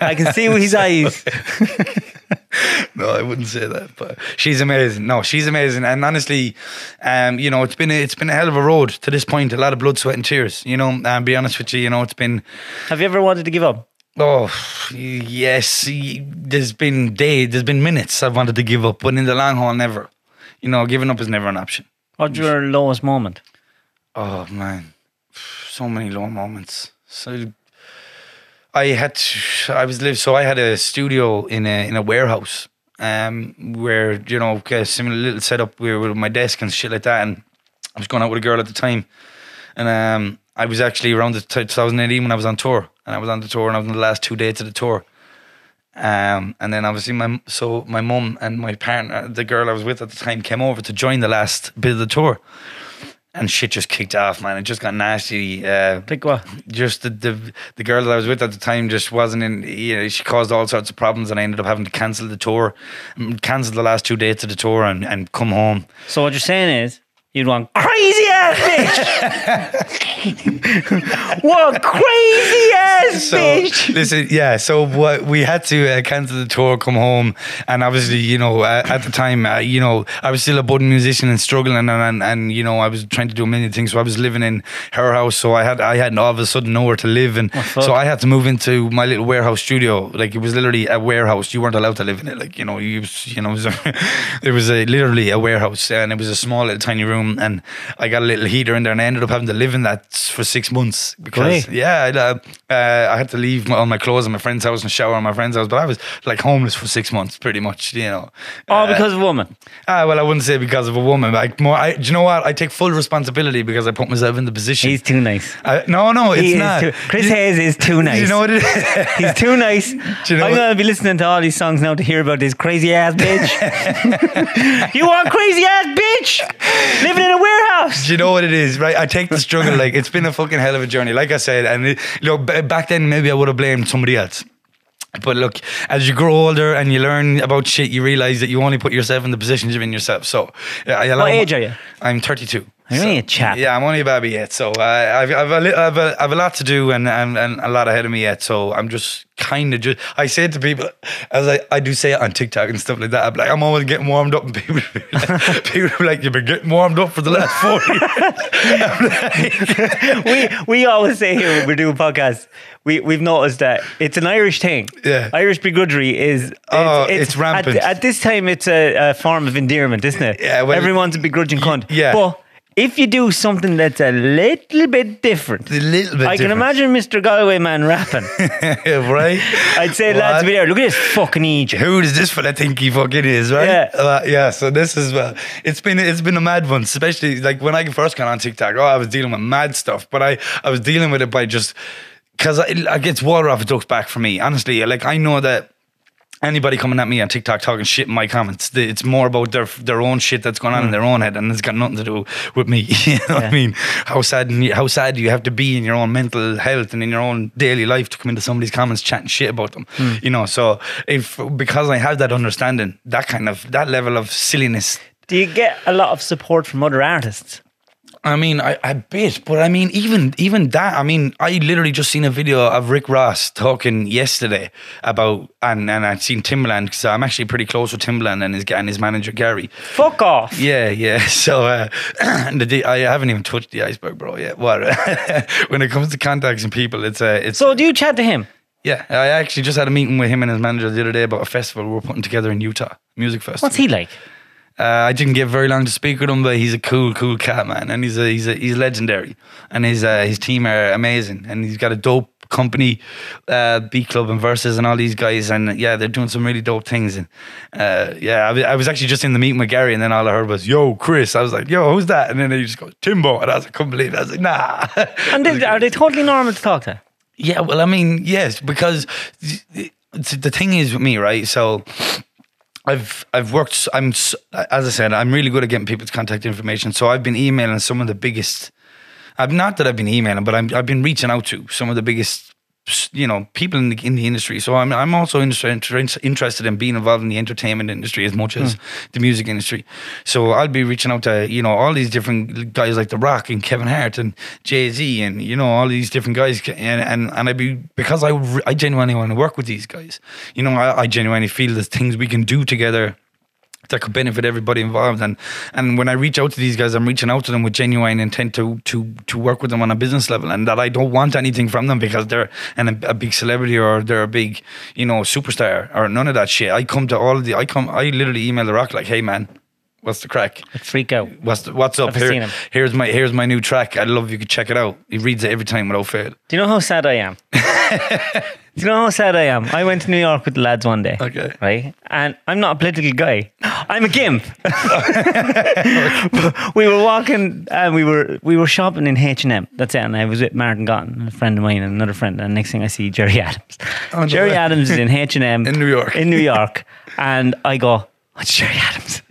I can see with his eyes. no, I wouldn't say that. But she's amazing. No, she's amazing. And honestly, um, you know, it's been a, it's been a hell of a road to this point. A lot of blood, sweat, and tears. You know, and be honest with you, you know, it's been Have you ever wanted to give up? Oh yes, there's been days, there's been minutes I've wanted to give up, but in the long haul, never. You know, giving up is never an option. What's your lowest moment? Oh man, so many low moments. So I had, to, I was live. So I had a studio in a in a warehouse, um, where you know, a similar little setup where with my desk and shit like that, and I was going out with a girl at the time, and um, I was actually around the t- 2018 when I was on tour, and I was on the tour, and I was on the last two dates of the tour. Um, and then obviously my so my mum and my partner, the girl I was with at the time, came over to join the last bit of the tour, and shit just kicked off, man. It just got nasty. Uh, Like what? just the, the the girl that I was with at the time just wasn't in. You know, she caused all sorts of problems, and I ended up having to cancel the tour, cancel the last two dates of the tour, and and come home. So what you're saying is you'd want crazy ass bitch. what crazy ass So bitch. listen, yeah. So what we had to uh, cancel the tour, come home, and obviously, you know, uh, at the time, uh, you know, I was still a budding musician and struggling, and, and and you know, I was trying to do a million things. So I was living in her house, so I had I had all of a sudden nowhere to live, and fuck. so I had to move into my little warehouse studio. Like it was literally a warehouse. You weren't allowed to live in it. Like you know, you you know, it was, a, it was a, literally a warehouse, and it was a small little tiny room, and I got a little heater in there, and I ended up having to live in that for six months because Great. yeah, I, uh, uh, I had to leave my, all my clothes in my friend's house and shower in my friend's house, but I was like homeless for six months, pretty much. You know. All Uh, because of a woman. Ah, well, I wouldn't say because of a woman. But I, more, I, do you know what? I take full responsibility because I put myself in the position. He's too nice. I, no, no, it's He is not. too- Chris You- Haze is too nice. You know what it is? He's too nice. you know I'm gonna be listening to all these songs now to hear about this crazy ass bitch. you want crazy ass bitch living in a warehouse? Do you know what it is, right? I take the struggle like it's been a fucking hell of a journey. Like I said, and it, you know, b- back then maybe I would have blamed somebody else. But look, as you grow older and you learn about shit, you realize that you only put yourself in the positions you're in yourself. So, yeah, I allow What age are you? I'm 32. You're only a chap. Yeah, I'm only a baby yet, so uh, I've, I've, a li- I've, a, I've a lot to do and, and, and a lot ahead of me yet. So I'm just kind of just. I say it to people as I, I do say it on TikTok and stuff like that. I'm like, I'm always getting warmed up, and people like, people are like, you've been getting warmed up for the last four years. we we always say here when we're doing podcasts, we we've noticed that it's an Irish thing. Yeah. Irish begrudgery is Oh, it's rampant. At, at this time, it's a, a form of endearment, isn't it? Yeah, well, everyone's a begrudging cunt. yeah. but if you do something that's a little bit different, A little bit I can different. imagine Mr. Galway man rapping. right? I'd say, What? lads, be there. Look at this fucking Egypt. Who does this fella think he fucking is, right? Yeah. Uh, yeah. So this is uh, it's been it's been a mad one, especially like when I first got on TikTok. Oh, I was dealing with mad stuff, but I I was dealing with it by just because I, I gets water off a duck's back for me. Honestly, like I know that. Anybody coming at me on TikTok talking shit in my comments, it's more about their their own shit that's going on in mm. their own head, and it's got nothing to do with me. you know what I mean? How sad how sad do you have to be in your own mental health and in your own daily life to come into somebody's comments chatting shit about them? Mm. You know, so if because I have that understanding, that kind of that level of silliness Do you get a lot of support from other artists? I mean, I, I bit, but I mean, even even that. I mean, I literally just seen a video of Rick Ross talking yesterday about, and and I'd seen Timbaland because I'm actually pretty close with Timbaland and his and his manager Gary. Fuck off. Yeah, yeah. So uh, the, the, I haven't even touched the iceberg, bro. Yet. What? when it comes to contacts and people, it's uh, it's So do you chat to him? yeah. I actually just had a meeting with him and his manager the other day about a festival we we're putting together in Utah, music festival. What's he like? Uh, I didn't get very long to speak with him, but he's a cool, cool cat, man, and he's a, he's a, he's legendary, and his uh, his team are amazing, and he's got a dope company, uh, B Club and Verzuz, and all these guys, and yeah, they're doing some really dope things, and uh, yeah, I, was- I was actually just in the meeting with Gary, and then all I heard was "Yo, Chris," I was like, "Yo, who's that?" And then he just goes "Timbo," and I was like, "Couldn't believe it." I was like, "Nah." And they, are they totally normal to talk to? Yeah, well, I mean, yes, because the the thing is with me, right? So I've I've worked. I'm as I said, I'm really good at getting people's contact information. So I've been emailing some of the biggest. I've not that I've been emailing, but I'm, I've been reaching out to some of the biggest, you know, people in the in the industry. So I'm I'm also interested interested in being involved in the entertainment industry as much as hmm. the music industry. So I'll be reaching out to you know all these different guys like The Rock and Kevin Hart and Jay Z and you know all these different guys and and, and I be because I I genuinely want to work with these guys. You know I, I genuinely feel there's things we can do together that could benefit everybody involved. And and when I reach out to these guys, I'm reaching out to them with genuine intent to to to work with them on a business level, and that I don't want anything from them because they're an, a big celebrity or they're a big you know superstar or none of that shit. I come to all of the I come I literally email the Rock like, hey man. What's the crack? Freak out. What's the, what's up here? seen him. Here's my here's my new track. I'd love if you could check it out. He reads it every time without fail. Do you know how sad I am? You know how sad I am? I went to New York with the lads one day. Okay. Right? And I'm not a political guy. I'm a gimp. we were walking and we were we were shopping in H and M. That's it. And I was with Martin Gotten, a friend of mine, and another friend. And next thing I see Gerry Adams. Oh, no Gerry way. Adams is in H and M In New York. In New York, and I go, "It's Gerry Adams,"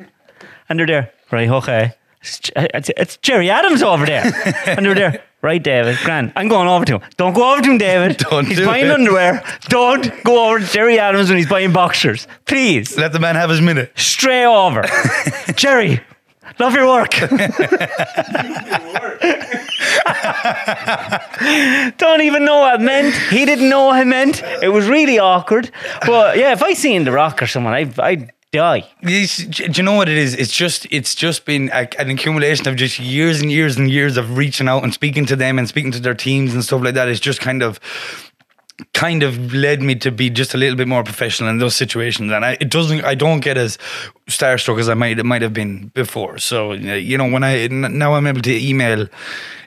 and they're there. Right? Okay. It's, it's, it's Gerry Adams over there, and they're there. Right, David. Grand. I'm going over to him. Don't go over to him, David. Don't he's do buying it. underwear. Don't go over to Gerry Adams when he's buying boxers. Please. Let the man have his minute. Straight over. Gerry, love your work. Don't even know what it meant. He didn't know what it meant. It was really awkward. But yeah, if I seen The Rock or someone, I, I'd die. Yes, do you know what it is? It's just it's just been a, an accumulation of just years and years and years of reaching out and speaking to them and speaking to their teams and stuff like that. It's just kind of kind of led me to be just a little bit more professional in those situations and I, it doesn't I don't get as starstruck as I might it might have been before so you know when I now I'm able to email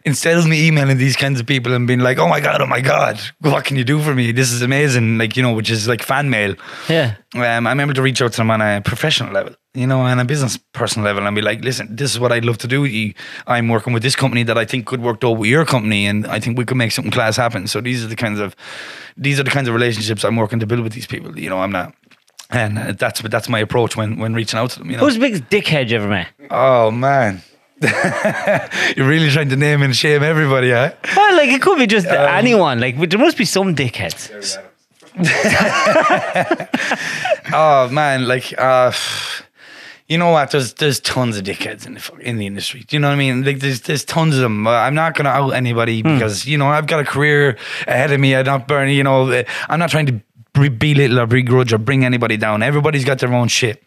instead of me emailing these kinds of people and being like oh my god oh my god what can you do for me this is amazing like you know which is like fan mail Yeah. um, I'm able to reach out to them on a professional level, you know, on a business person level, and be like, listen, this is what I'd love to do with you. I'm working with this company that I think could work though with your company, and I think we could make something class happen. So these are the kinds of these are the kinds of relationships I'm working to build with these people. You know, I'm not. And uh, that's that's my approach when when reaching out to them. You know. Who's the biggest dickhead you ever met? oh man, you're really trying to name and shame everybody, huh? Well, like it could be just anyone. Like there must be some dickheads. Oh man, like uh you know what? There's there's tons of dickheads in the in the industry. Do you know what I mean? Like there's there's tons of them. I'm not gonna out anybody because you know I've got a career ahead of me. I'm not burning. You know, I'm not trying to be- belittle or begrudge or bring anybody down. Everybody's got their own shit.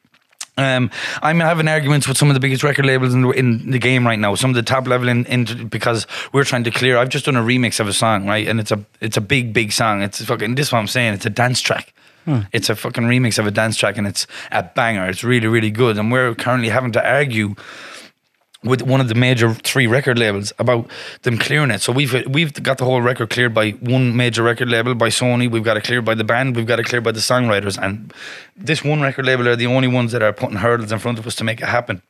Um, I'm having arguments with some of the biggest record labels in the, in the game right now. Some of the top level in, in because we're trying to clear. I've just done a remix of a song, right? And it's a it's a big big song. It's fucking. This is what I'm saying. It's a dance track. Hmm. It's a fucking remix of a dance track, and it's a banger. It's really really good. And we're currently having to argue with one of the major three record labels about them clearing it. So we've we've got the whole record cleared by one major record label by Sony. We've got it cleared by the band. We've got it cleared by the songwriters. And this one record label are the only ones that are putting hurdles in front of us to make it happen.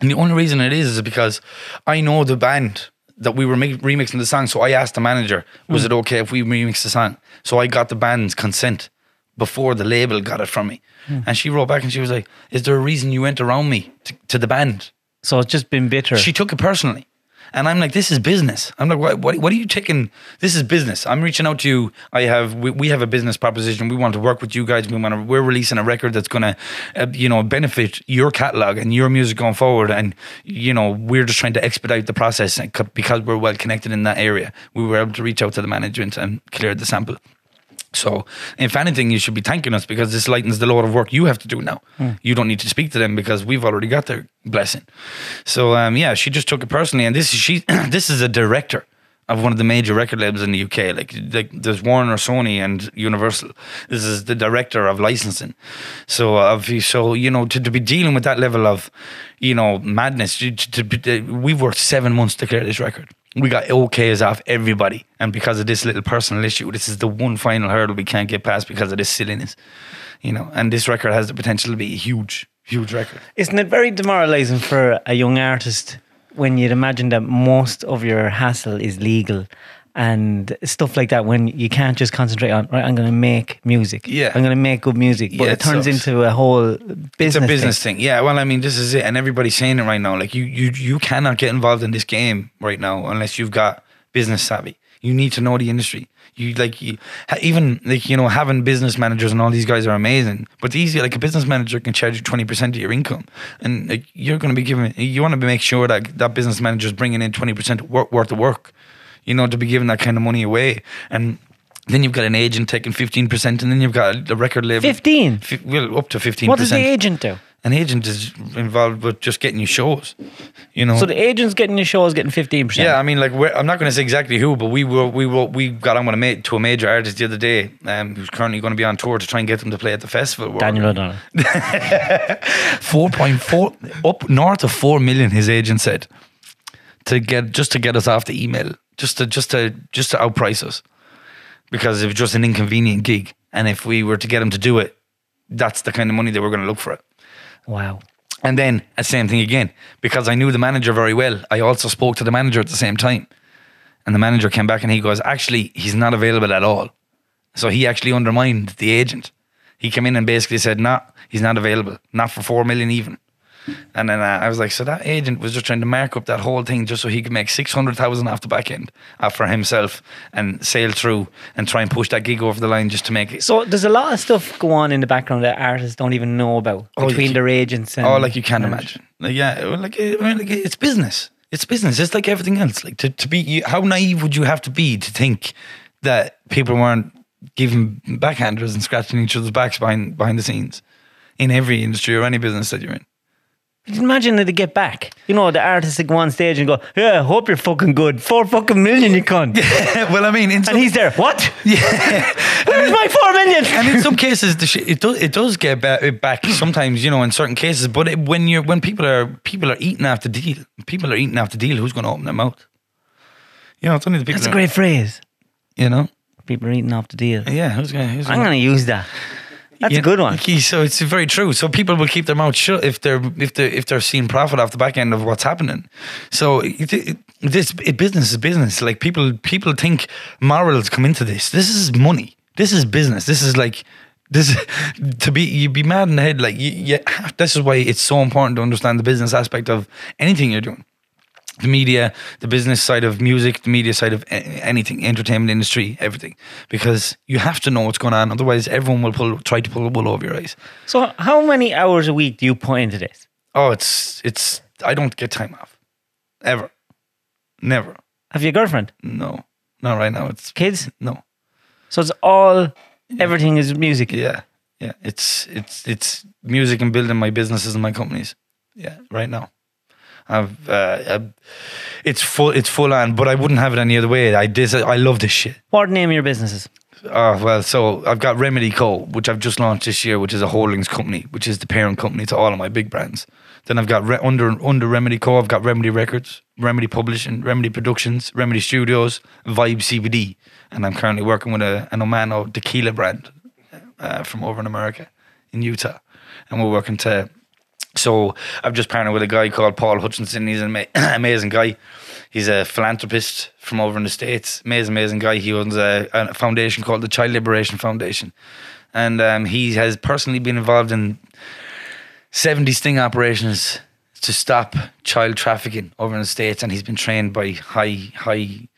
And the only reason it is is because I know the band that we were make, remixing the song. So I asked the manager, was hmm. it okay if we remix the song? So I got the band's consent before the label got it from me. And she wrote back and she was like, "Is there a reason you went around me to, to the band?" So it's just been bitter. She took it personally. And I'm like, this is business. I'm like, what, what, what are you taking? This is business. I'm reaching out to you. I have, we, we have a business proposition. We want to work with you guys. We want to, we're releasing a record that's going to, uh, you know, benefit your catalog and your music going forward. And, you know, we're just trying to expedite the process and co- because we're well connected in that area. We were able to reach out to the management and clear the sample. So, if anything, you should be thanking us because this lightens the load of work you have to do now. You don't need to speak to them because we've already got their blessing. So, um, yeah, she just took it personally, and this is she. this is a director of one of the major record labels in the UK. Like, like there's Warner, Sony, and Universal. This is the director of licensing. So, of so you know to, to be dealing with that level of, you know, madness. To, to, to be- we've worked seven months to clear this record we got OKs off everybody. And because of this little personal issue, this is the one final hurdle we can't get past because of this silliness. You know, and this record has the potential to be a huge, huge record. Isn't it very demoralizing for a young artist when you'd imagine that most of your hassle is legal and stuff like that when you can't just concentrate on right I'm going to make music Yeah. I'm going to make good music but Yeah, it it turns sucks. into a whole business It's a business thing. thing. Yeah, well, I mean, this is it. And everybody's saying it right now. Like, you, you, you cannot get involved in this game right now unless you've got business savvy. You need to know the industry. You like you, even like you know having business managers and all these guys are amazing. But these like a business manager can charge you twenty percent of your income, and like you're going to be giving. You want to make sure that that business manager is bringing in twenty percent worth of work. You know to be giving that kind of money away, and then you've got an agent taking fifteen percent, and then you've got a record label 15 Fi- well up to fifteen what does the agent do An agent is involved with just getting you shows. You know. so the agent's getting your shows getting 15% yeah, I mean, like we're, I'm not going to say exactly who, but we were we were we got on with a ma- to a major artist the other day, um, who's currently going to be on tour to try and get them to play at the festival. Daniel O'Donnell four point four up north of four million. His agent said to get just to get us off the email, just to just to just to outprice us because it was just an inconvenient gig, and if we were to get him to do it, that's the kind of money they were going to look for it. wow And then, uh, same thing again, because I knew the manager very well. I also spoke to the manager at the same time. And the manager came back and he goes, Actually, he's not available at all. So he actually undermined the agent. He came in and basically said, Nah, he's not available, not for four million even. And then uh, I was like, So that agent was just trying to mark up that whole thing just so he could make 600,000 off the back end uh, for himself and sail through and try and push that gig over the line just to make it. so there's a lot of stuff go on in the background that artists don't even know about Oh, between can- their agents and Oh, like you can't imagine. Like, yeah, like, I mean, like it's business. It's business. It's like everything else. Like to, to be, you, how naive would you have to be to think that people weren't giving backhanders and scratching each other's backs behind behind the scenes in every industry or any business that you're in? Imagine that they get back. You know, the artists that go on stage and go, Yeah, hope you're fucking good. Four fucking million, you cunt. well, I mean, in And he's there. What? yeah, Where's my four million? and in some cases, the shit, it does it does get ba- back sometimes, you know, in certain cases. But it, when you're when people are people are eating after deal, people are eating after deal. Who's going to open their mouth? You know, it's only the people. That's a great phrase. You know, People are eating after deal. yeah. Who's going? Who's I'm going to use that. That's Yeah, a good one. okay, So it's very true. So people will keep their mouth shut if they're if they if they're seeing profit off the back end of what's happening. So it, it, this it, business is business. Like people people think morals come into this. This is money. This is business. This is like this to be you'd be mad in the head. Like you, you have, this is why it's so important to understand the business aspect of anything you're doing the media, the business side of music, the media side of anything, entertainment industry, everything, because you have to know what's going on. Otherwise, everyone will pull, try to pull the wool over your eyes. So, how many hours a week do you put into this? Oh, it's it's. I don't get time off, ever, never. Have you a girlfriend? No, not right now. It's Kids? no. So, it's all, everything is music. Yeah, yeah. It's it's it's music and building my businesses and my companies. Yeah, right now. I've, uh, I've it's full it's full on, but I wouldn't have it any other way. I dis- I love this shit. What name of your businesses? Oh, well, so I've got Remedy Co., which I've just launched this year, which is a holdings company, which is the parent company to all of my big brands. Then I've got re- under under Remedy Co., I've got Remedy Records, Remedy Publishing, Remedy Productions, Remedy Studios, Vibe CBD. And I'm currently working with a, an Omano tequila brand uh, from over in America, in Utah. And we're working to. So I've just partnered with a guy called Paul Hutchinson. He's an amazing guy. He's a philanthropist from over in the States. Amazing, amazing guy. He owns a, a foundation called the Child Liberation Foundation. and um, he has personally been involved in 70 sting operations to stop child trafficking over in the states, and he's been trained by high, high,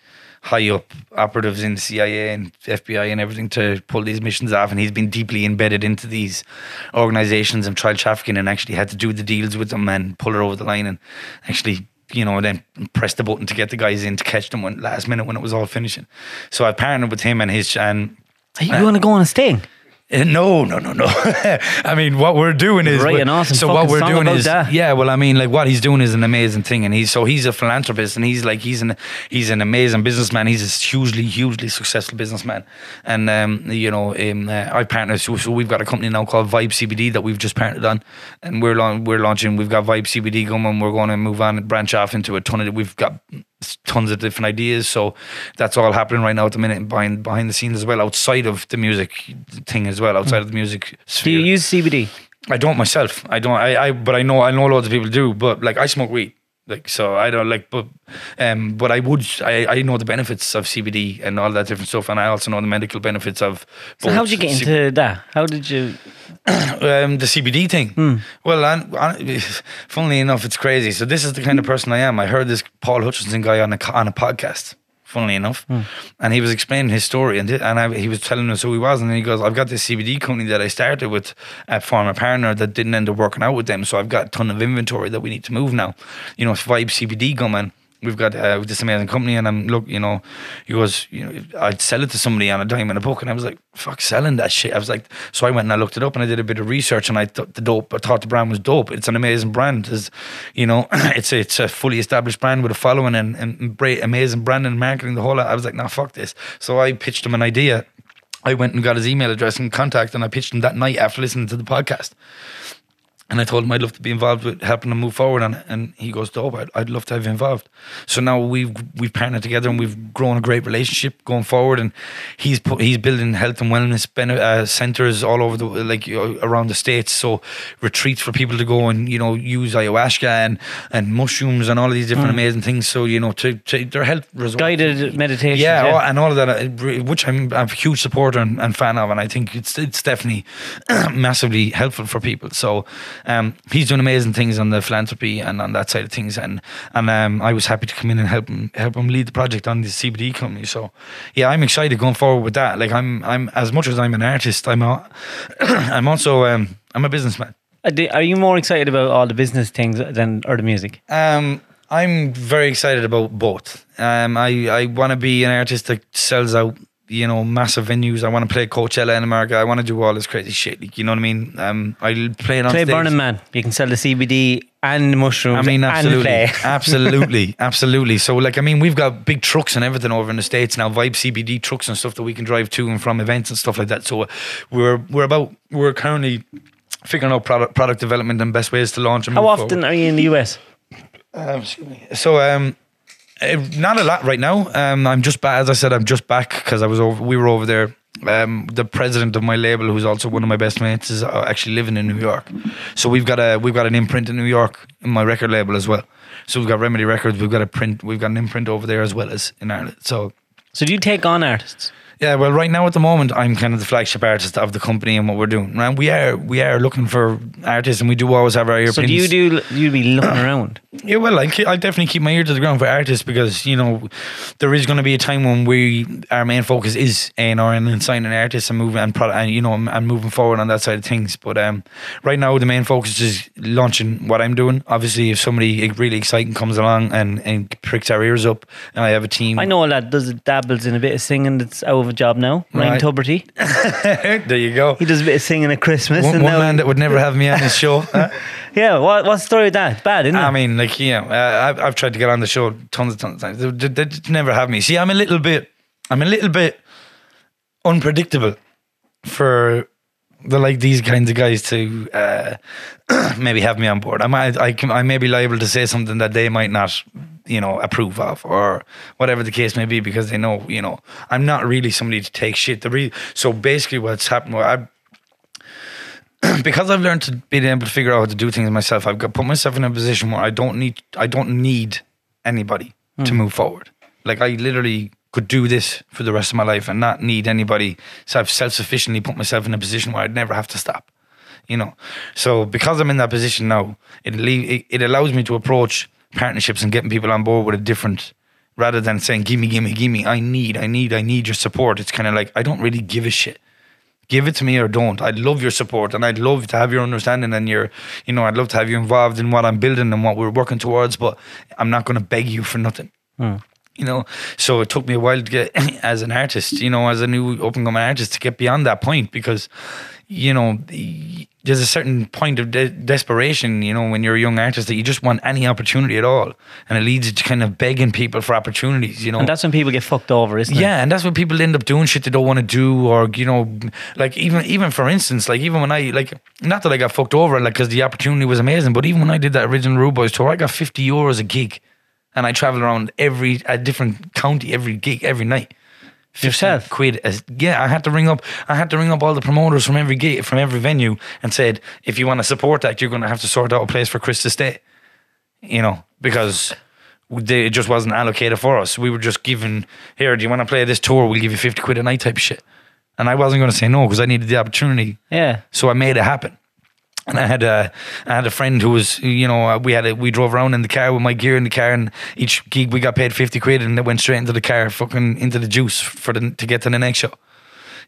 high up operatives in the CIA and FBI and everything to pull these missions off. And he's been deeply embedded into these organizations and child trafficking, and actually had to do the deals with them and pull it over the line, and actually. You know, then press the button to get the guys in to catch them when last minute when it was all finishing. So I partnered with him and his and Are you going to go on a sting? Uh, No, no, no, no. I mean, what we're doing is right, an awesome so what we're doing is that. yeah. Well, I mean, like what he's doing is an amazing thing, and he's so he's a philanthropist, and he's like he's an he's an amazing businessman. He's a hugely, hugely successful businessman, and um, you know, um, uh, I partner. So, so we've got a company now called Vibe CBD that we've just partnered on, and we're laun- we're launching. We've got Vibe CBD going. and We're going to move on and branch off into a ton of. We've got tons of different ideas. So that's all happening right now at the minute behind behind the scenes as well, outside of the music thing as well, outside of the music sphere. Do you use CBD? I don't myself. I don't. I, I. But I know. I know loads of people do. But like, I smoke weed. Like so, I don't like. But um. But I would. I. I know the benefits of CBD and all that different stuff, and I also know the medical benefits of. So how did you get C- into that? How did you? um, the CBD thing. Hmm. Well, I, I, funnily enough, it's crazy. So this is the kind of person I am. I heard this Paul Hutchinson guy on a on a podcast. Funnily enough, Hmm. and he was explaining his story, and and I, he was telling us who he was, and then he goes, "I've got this CBD company that I started with a former partner that didn't end up working out with them, so I've got a ton of inventory that we need to move now. You know, it's Vibe CBD coming." We've got uh, this amazing company, and I'm look, you know, he goes, you know, I'd sell it to somebody on a dime in a book, and I was like, fuck, selling that shit. I was like, so I went and I looked it up, and I did a bit of research, and I thought the dope, I thought the brand was dope. It's an amazing brand, it's, you know, it's a, it's a fully established brand with a following and, and great, amazing brand and marketing. The whole, lot. I was like, nah, fuck this. So I pitched him an idea. I went and got his email address and contact, and I pitched him that night after listening to the podcast. And I told him I'd love to be involved with helping him move forward on it. And he goes, Dope, I'd, I'd love to have you involved. So now we've we've partnered together and we've grown a great relationship going forward. And he's put, he's building health and wellness uh, centers all over the like know, around the states. So retreats for people to go and you know use ayahuasca and and mushrooms and all of these different amazing things. So you know to, to their health results. Guided meditation. Yeah, all- and all of that, uh, which I'm, I'm a huge supporter and, and fan of, and I think it's it's definitely massively helpful for people. So um, he's doing amazing things on the philanthropy and on that side of things, and and um, I was happy to come in and help him help him lead the project on the CBD company. So yeah, I'm excited going forward with that. Like I'm I'm as much as I'm an artist, I'm a, I'm also um, I'm a businessman. Uh, Are you more excited about all the business things than or the music? Um, I'm very excited about both. Um, I, I want to be an artist that sells out, you know, massive venues. I want to play Coachella in America. I want to do all this crazy shit. Like, you know what I mean? Um, I play it on Play stage. Burning Man. You can sell the CBD and the mushrooms. I mean, and absolutely, absolutely, absolutely. So, like, I mean, we've got big trucks and everything over in the states now, Vibe CBD trucks and stuff that we can drive to and from events and stuff like that. So, we're we're about we're currently figuring out product product development and best ways to launch. And How often forward. are you in the US? Um, excuse me. So, um, eh, not a lot right now. Um, I'm just back. As I said, I'm just back because I was over. We were over there. Um, the president of my label, who's also one of my best mates, is uh, actually living in New York. So we've got a we've got an imprint in New York in my record label as well. So we've got Remedy Records. We've got a print. We've got an imprint over there as well as in Ireland. So So do you take on artists? Yeah, well, right now at the moment, I'm kind of the flagship artist of the company and what we're doing. And we are we are looking for artists, and we do always have our ear So do you do you be looking around? Yeah, well, I'll, I'll definitely keep my ear to the ground for artists because you know there is going to be a time when we our main focus is A and R and signing artists and moving and, pro- and you know and moving forward on that side of things. But um, right now the main focus is launching what I'm doing. Obviously, if somebody really exciting comes along and, and pricks our ears up, and I have a team. I know a lad does dabbles in a bit of singing that's out of a job now. Ryan Right. Tubridy. there you go. He does a bit of singing at Christmas. One, and one man that would never have me on his show. huh? yeah, what, what's the story with that? Bad, isn't it? I mean, like you know, uh, I've, I've tried to get on the show tons of tons of times. They, they, they just never have me. See, I'm a little bit, I'm a little bit unpredictable for the like these kinds of guys to uh, maybe have me on board. I might, I, can, I may be liable to say something that they might not, you know, approve of or whatever the case may be because they know, you know, I'm not really somebody to take shit. The re- so basically, what's happened? I because I've learned to be able to figure out how to do things myself, I've got put myself in a position where I don't need I don't need anybody to move forward. Like I literally could do this for the rest of my life and not need anybody. So I've self sufficiently put myself in a position where I'd never have to stop. You know, so because I'm in that position now, it it, allows me to approach partnerships and getting people on board with a different rather than saying gimme gimme gimme i need i need i need your support. It's kind of like i don't really give a shit. Give it to me or don't. I'd love your support and i'd love to have your understanding and your you know i'd love to have you involved in what i'm building and what we're working towards but i'm not going to beg you for nothing hmm. You know? So it took me a while to get as an artist you know as a new up and coming artist to get beyond that point because you know there's a certain point of de- desperation you know when you're a young artist that you just want any opportunity at all. And it leads to kind of begging people for opportunities you know? And that's when people get fucked over, isn't it? yeah, and that's when people end up doing shit they don't want to do, or you know, like even even for instance, like even when I like, not that I got fucked over, like because the opportunity was amazing, but even when I did that original Rudeboys tour, I got fifty euros a gig, and I travel around every a different county every gig every night. 50 Yourself? quid as yeah I had to ring up I had to ring up all the promoters from every gig from every venue and said if you want to support that you're going to have to sort out a place for Chris to stay you know, because they, it just wasn't allocated for us. We were just given, here, do you want to play this tour? We'll give you 50 quid a night type of shit. And I wasn't going to say no because I needed the opportunity. Yeah. So I made it happen. And I had a, I had a friend who was, you know, we had a, we drove around in the car with my gear in the car, and each gig we got paid fifty quid, and it went straight into the car, fucking into the juice for the to get to the next show.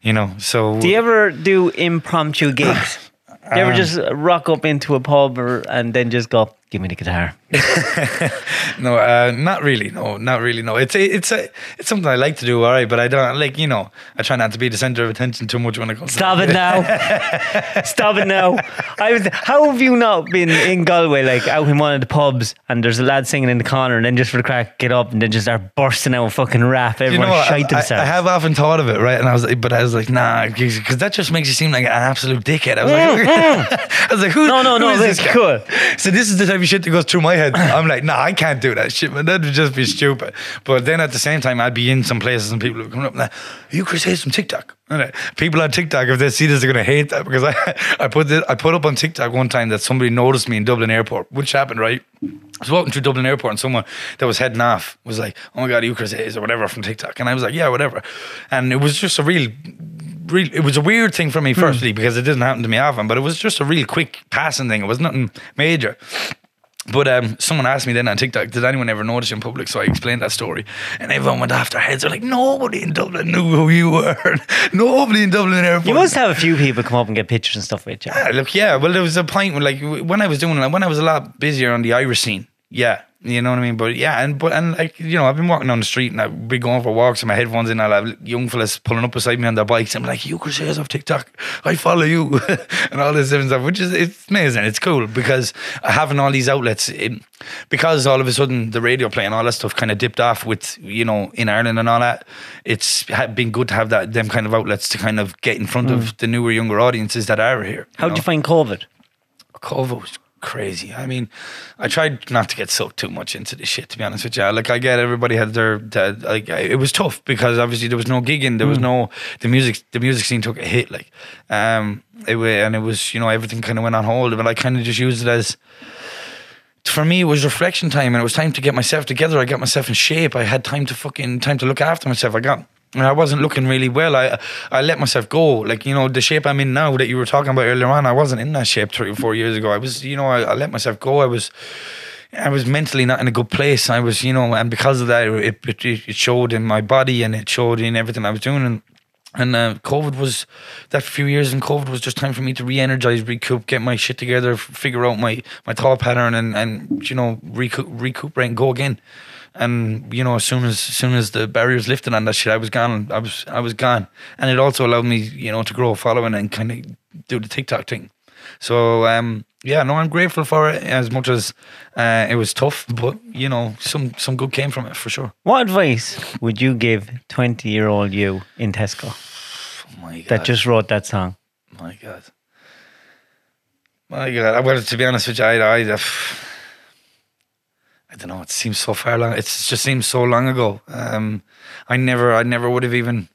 You know, so Do you ever do impromptu gigs? Do you ever um, just rock up into a pub or, and then just go, give me the guitar? No, uh, not really. No, not really. No, it's it's a, it's something I like to do. All right, but I don't like you know. I try not to be the center of attention too much when it comes. Stop to it now. Stop it now. I was, how have you not been in Galway, like out in one of the pubs, and there's a lad singing in the corner, and then just for the crack, get up and then just start bursting out fucking rap. You Everyone know, shite I, I, themselves. I have often thought of it, right? And I was like, but I was like, nah, because that just makes you seem like an absolute dickhead. I was like, I was like, who? No, no, who no, is this guy? cool. So this is the type of shit that goes through my head. I'm like, nah, I can't do that shit, man. That would just be stupid. But then at the same time, I'd be in some places and people would come up and like, you Chris Haze from TikTok. And like, people on TikTok, if they see this, they're gonna hate that because I, I put this, I put up on TikTok one time that somebody noticed me in Dublin Airport, which happened, right? I was walking through Dublin Airport and someone that was heading off was like, "Oh my god, are you Chris Haze or whatever from TikTok?" And I was like, "Yeah, whatever." And it was just a real, real. It was a weird thing for me, hmm. firstly, because it didn't happen to me often. But it was just a real quick passing thing. It was nothing major. But um, someone asked me then on TikTok, did anyone ever notice you in public? So I explained that story, and everyone went off their heads. They're like, nobody in Dublin knew who you were. nobody in Dublin Airport. you must have a few people come up and get pictures and stuff with you. Yeah, look, yeah. Well, there was a point when, like, when I was doing, like, when I was a lot busier on the Irish scene. Yeah, you know what I mean. But yeah, and but and like you know, I've been walking on the street and I've been going for walks with my headphones in. I'll have young fellas pulling up beside me on their bikes. I'm like, you Chris Haze off TikTok. I follow you, and all this different stuff, which is it's amazing. It's cool because having all these outlets, it, because all of a sudden the radio play and all that stuff kind of dipped off with you know in Ireland and all that. It's been good to have that them kind of outlets to kind of get in front of hmm. the newer, younger audiences that are here. How did you find COVID? COVID was crazy. I mean, I tried not to get sucked too much into this shit. To be honest with you, like I get everybody had their, their like I- it was tough because obviously there was no gigging, there was no the music. The music scene took a hit, like um, it and it was you know everything kind of went on hold, but I kind of just used it as. For me, it was reflection time, and it was time to get myself together. I got myself in shape. I had time to fucking time to look after myself. I got and I wasn't looking really well. I I let myself go. Like you know, the shape I'm in now that you were talking about earlier on, I wasn't in that shape three or four years ago. I was, you know, I, I let myself go. I was. I was mentally not in a good place. I was, you know, and because of that, it, it, it showed in my body and it showed in everything I was doing. And and uh, COVID was that few years in COVID was just time for me to re-energize, recoup, get my shit together, figure out my my thought pattern, and and you know recoup, recuperate and go again. And you know, as soon as, as soon as the barriers lifted on that shit, I was gone. I was I was gone, and it also allowed me, you know, to grow a following and kind of do the TikTok thing. So um, yeah, no, I'm grateful for it as much as uh, it was tough, but you know, some some good came from it for sure. What advice would you give 20 year old you in Tesco Oh my god, that just wrote that song? My God. My God. Well, to be honest with you, I, I, I don't know. It seems so far long. It just seems so long ago. Um, I never, I never would have even.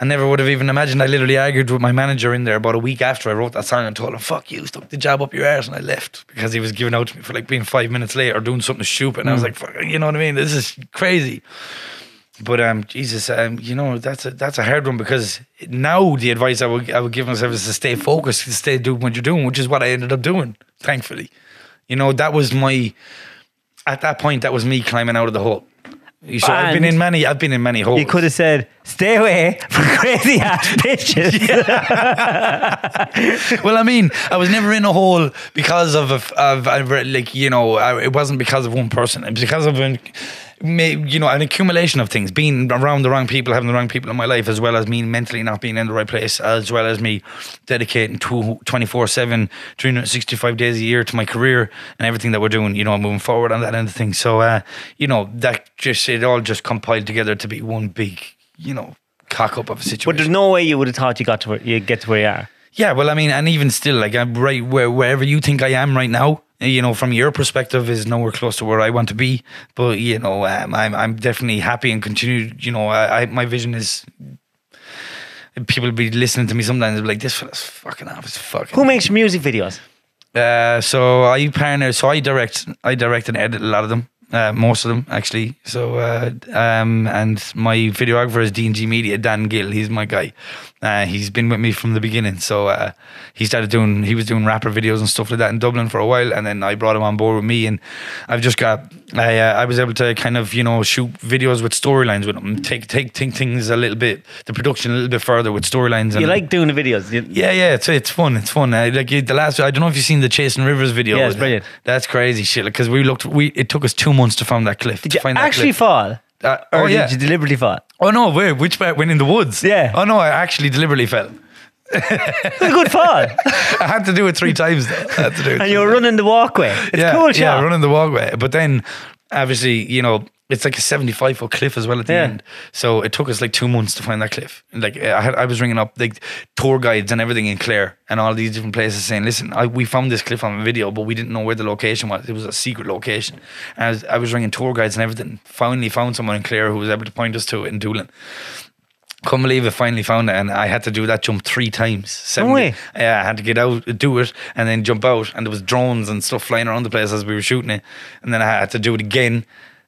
I never would have even imagined. I literally argued with my manager in there about a week after I wrote that song and told him, "Fuck you, stuck the job up your ass," and I left because he was giving out to me for like being five minutes late or doing something stupid. And I was like, "Fuck," you know what I mean? This is crazy. But um, Jesus, um, you know that's a that's a hard one because now the advice I would I would give myself is to stay focused, to stay doing what you're doing, which is what I ended up doing. Thankfully, you know that was my at that point that was me climbing out of the hole. So I've been in many. I've been in many holes. You could have said, "Stay away from crazy ass bitches." well, I mean, I was never in a hole because of, a, of, of like you know, I, it wasn't because of one person. It was because of an, you know, an accumulation of things, being around the wrong people, having the wrong people in my life, as well as me mentally not being in the right place, as well as me dedicating 24 7, 365 days a year to my career and everything that we're doing, you know, moving forward on that end of things. So, uh, you know, that just, it all just compiled together to be one big, you know, cock up of a situation. but there's no way you would have thought you got to where you get to where you are. Yeah, well, I mean, and even still, like I'm right where wherever you think I am right now, you know, from your perspective, is nowhere close to where I want to be. But you know, um, I'm I'm definitely happy and continue. You know, I, I my vision is. People be listening to me sometimes be like, "This fella's fucking off. It's fucking." Who makes music videos? Uh, so I partner. So I direct. I direct and edit a lot of them. Uh, most of them actually. So uh, um, and my videographer is D&G Media. Dan Gill. He's my guy. Uh, he's been with me from the beginning. So uh, he started doing. He was doing rapper videos and stuff like that in Dublin for a while, and then I brought him on board with me. And I've just got. I uh, I was able to kind of you know shoot videos with storylines with him. Take take take things a little bit. The production a little bit further with storylines. You like doing the videos? You- yeah, yeah, it's it's fun. It's fun. Uh, like the last, I don't know if you've seen the Chasing Rivers video. Yeah, it's brilliant. That's crazy shit. Because we looked, we it took us two months to find that cliff. Did to you find that actually fall? Uh, Or oh yeah. did you deliberately fall? oh no, wait, which part went in the woods? Yeah. Oh no, I actually deliberately fell. It was a good fall. I had to do it three times. Though. I had to do it. and you were times. running the walkway. It's yeah, cool yeah, shot. running the walkway. But then, obviously, you know, it's like a seventy-five foot cliff as well at the Yeah. end. So it took us like two months to find that cliff. Like I had, I was ringing up like tour guides and everything in Clare and all these different places saying, "Listen, I, we found this cliff on a video, but we didn't know where the location was. It was a secret location." And I was, I was ringing tour guides and everything. Finally, found someone in Clare who was able to point us to it in Doolin. Couldn't believe it. Finally found it, and I had to do that jump three times. Seven- way. Yeah, I had to get out, do it, and then jump out. And there was drones and stuff flying around the place as we were shooting it. And then I had to do it again,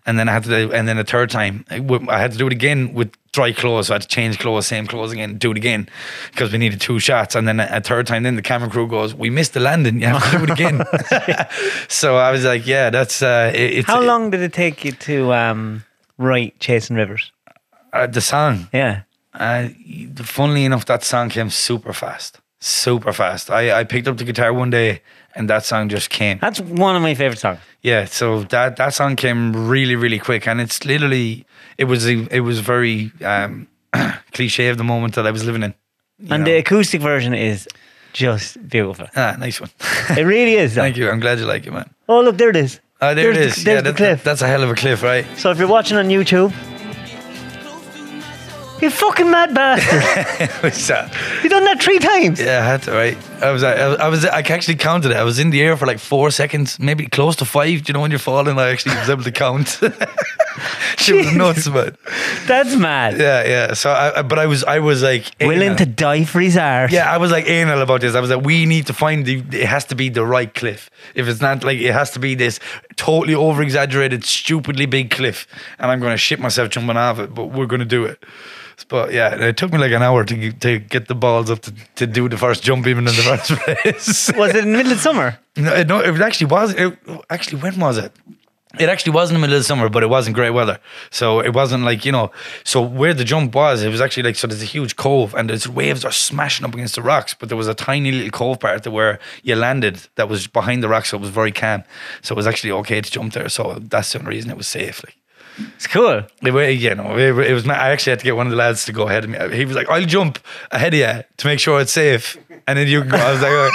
and then I had to, do, and then a third time, I had to do it again with dry clothes. So I had to change clothes, same clothes again, do it again because we needed two shots. And then a, a third time, then the camera crew goes, "We missed the landing. You have to do it again." so I was like, "Yeah, that's uh, it, it's How long did it take you to um, write Chasing Rivers? uh, the song." Yeah. Uh, funnily enough, that song came super fast, super fast. I, I picked up the guitar one day, and that song just came. That's one of my favorite songs. Yeah, so that that song came really, really quick, and it's literally it was a, it was very um, cliche of the moment that I was living in. And know. the acoustic version is just beautiful. ah, nice one. It really is. though. Thank you. I'm glad you like it, man. Oh, look, there it is. Oh, there There's it the- yeah, the that- cliff. that's a hell of a cliff, right? So if you're watching on YouTube, you fucking mad bastard. What's that? you done that three times. Yeah, I had to, right? I was, I was, I was, I actually counted it. I was in the air for like four seconds, maybe close to five. Do you know when you're falling? I actually was able to count. Shit was nuts, man. That's mad. Yeah, yeah. So, I, I- but I was, I was like Willing anal. to die for his art. Yeah, I was like anal about this. I was like, we need to find the. It has to be the right cliff. If it's not like, it has to be this totally over exaggerated, stupidly big cliff, and I'm going to shit myself jumping off it. But we're going to do it. But yeah, it took me like an hour to get- to get the balls up to, to do the first jump even in the first place. Was it in the middle of summer? No, it, no, it actually was. It, actually, when was it? It actually was in the middle of summer, but it wasn't great weather. So it wasn't like, you know, so where the jump was, it was actually like, so there's a huge cove and there's waves are smashing up against the rocks, but there was a tiny little cove part that where you landed that was behind the rocks, so it was very calm. So it was actually okay to jump there. So that's the only reason it was safe. Like, It's cool. it, wa- you know, it, it was. I actually had to get one of the lads to go ahead of me. He was like, "I'll jump ahead of you to make sure it's safe, and then you can go." I was like, "Oh."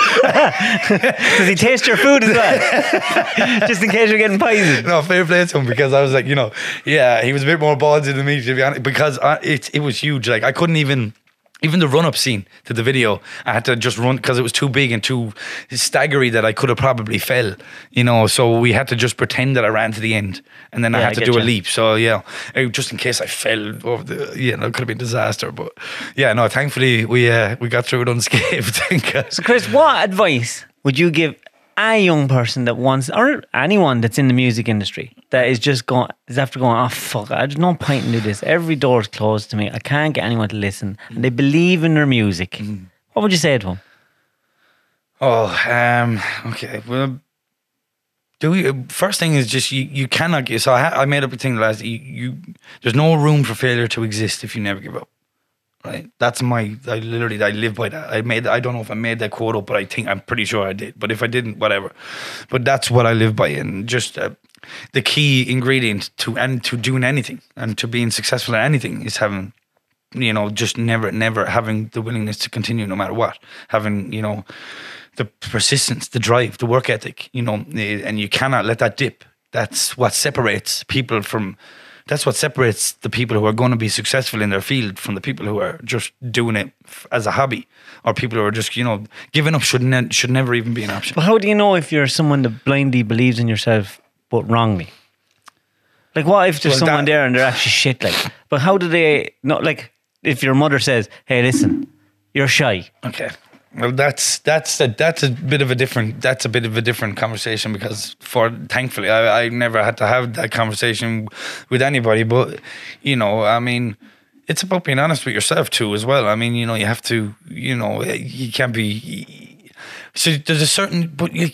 Does he taste your food as well? Just in case you're getting poisoned. No, fair play to him because I was like, you know, yeah, he was a bit more ballsy than me to be honest. Because I, it it was huge. Like I couldn't even. Even the run up scene to the video, I had to just run because it was too big and too staggery that I could have probably fell, you know. So we had to just pretend that I ran to the end, and then I had I to do a leap. So yeah, eh, just in case I fell over the, you know, it could have been disaster. But yeah, no, thankfully we uh, we got through it unscathed. So, Chris, what advice would you give a young person that wants, or anyone that's in the music industry that is just going, is after going, oh fuck, I there's no point in do this. Every door is closed to me. I can't get anyone to listen, and they believe in their music. Mm-hmm. What would you say to them? Oh, um, okay. Well, do we? First thing is just you. You cannot give. So I, I made up a thing last. You, you, there's no room for failure to exist if you never give up. Right. That's my. I literally. I live by that. I made. I don't know if I made that quote up, but I think I'm pretty sure I did. But if I didn't, whatever. But that's what I live by, and just uh, the key ingredient to and to doing anything and to being successful at anything is having you know, just never, never having the willingness to continue no matter what. Having, you know, the persistence, the drive, the work ethic, you know, eh, and you cannot let that dip. That's what separates people from, that's what separates the people who are going to be successful in their field from the people who are just doing it f- as a hobby or people who are just, you know, giving up should, ne- should never even be an option. But how do you know if you're someone that blindly believes in yourself but wrongly? Like, what if there's Well, someone that- there and they're actually shit? Like, but how do they not like? If your mother says, "Hey, listen, you're shy," Okay. Well, that's that's a, that's a bit of a different that's a bit of a different conversation because for thankfully I, I never had to have that conversation with anybody. But you know, I mean, it's about being honest with yourself too, as well. I mean, you know, you have to, you know, you can't be. So there's a certain, but you,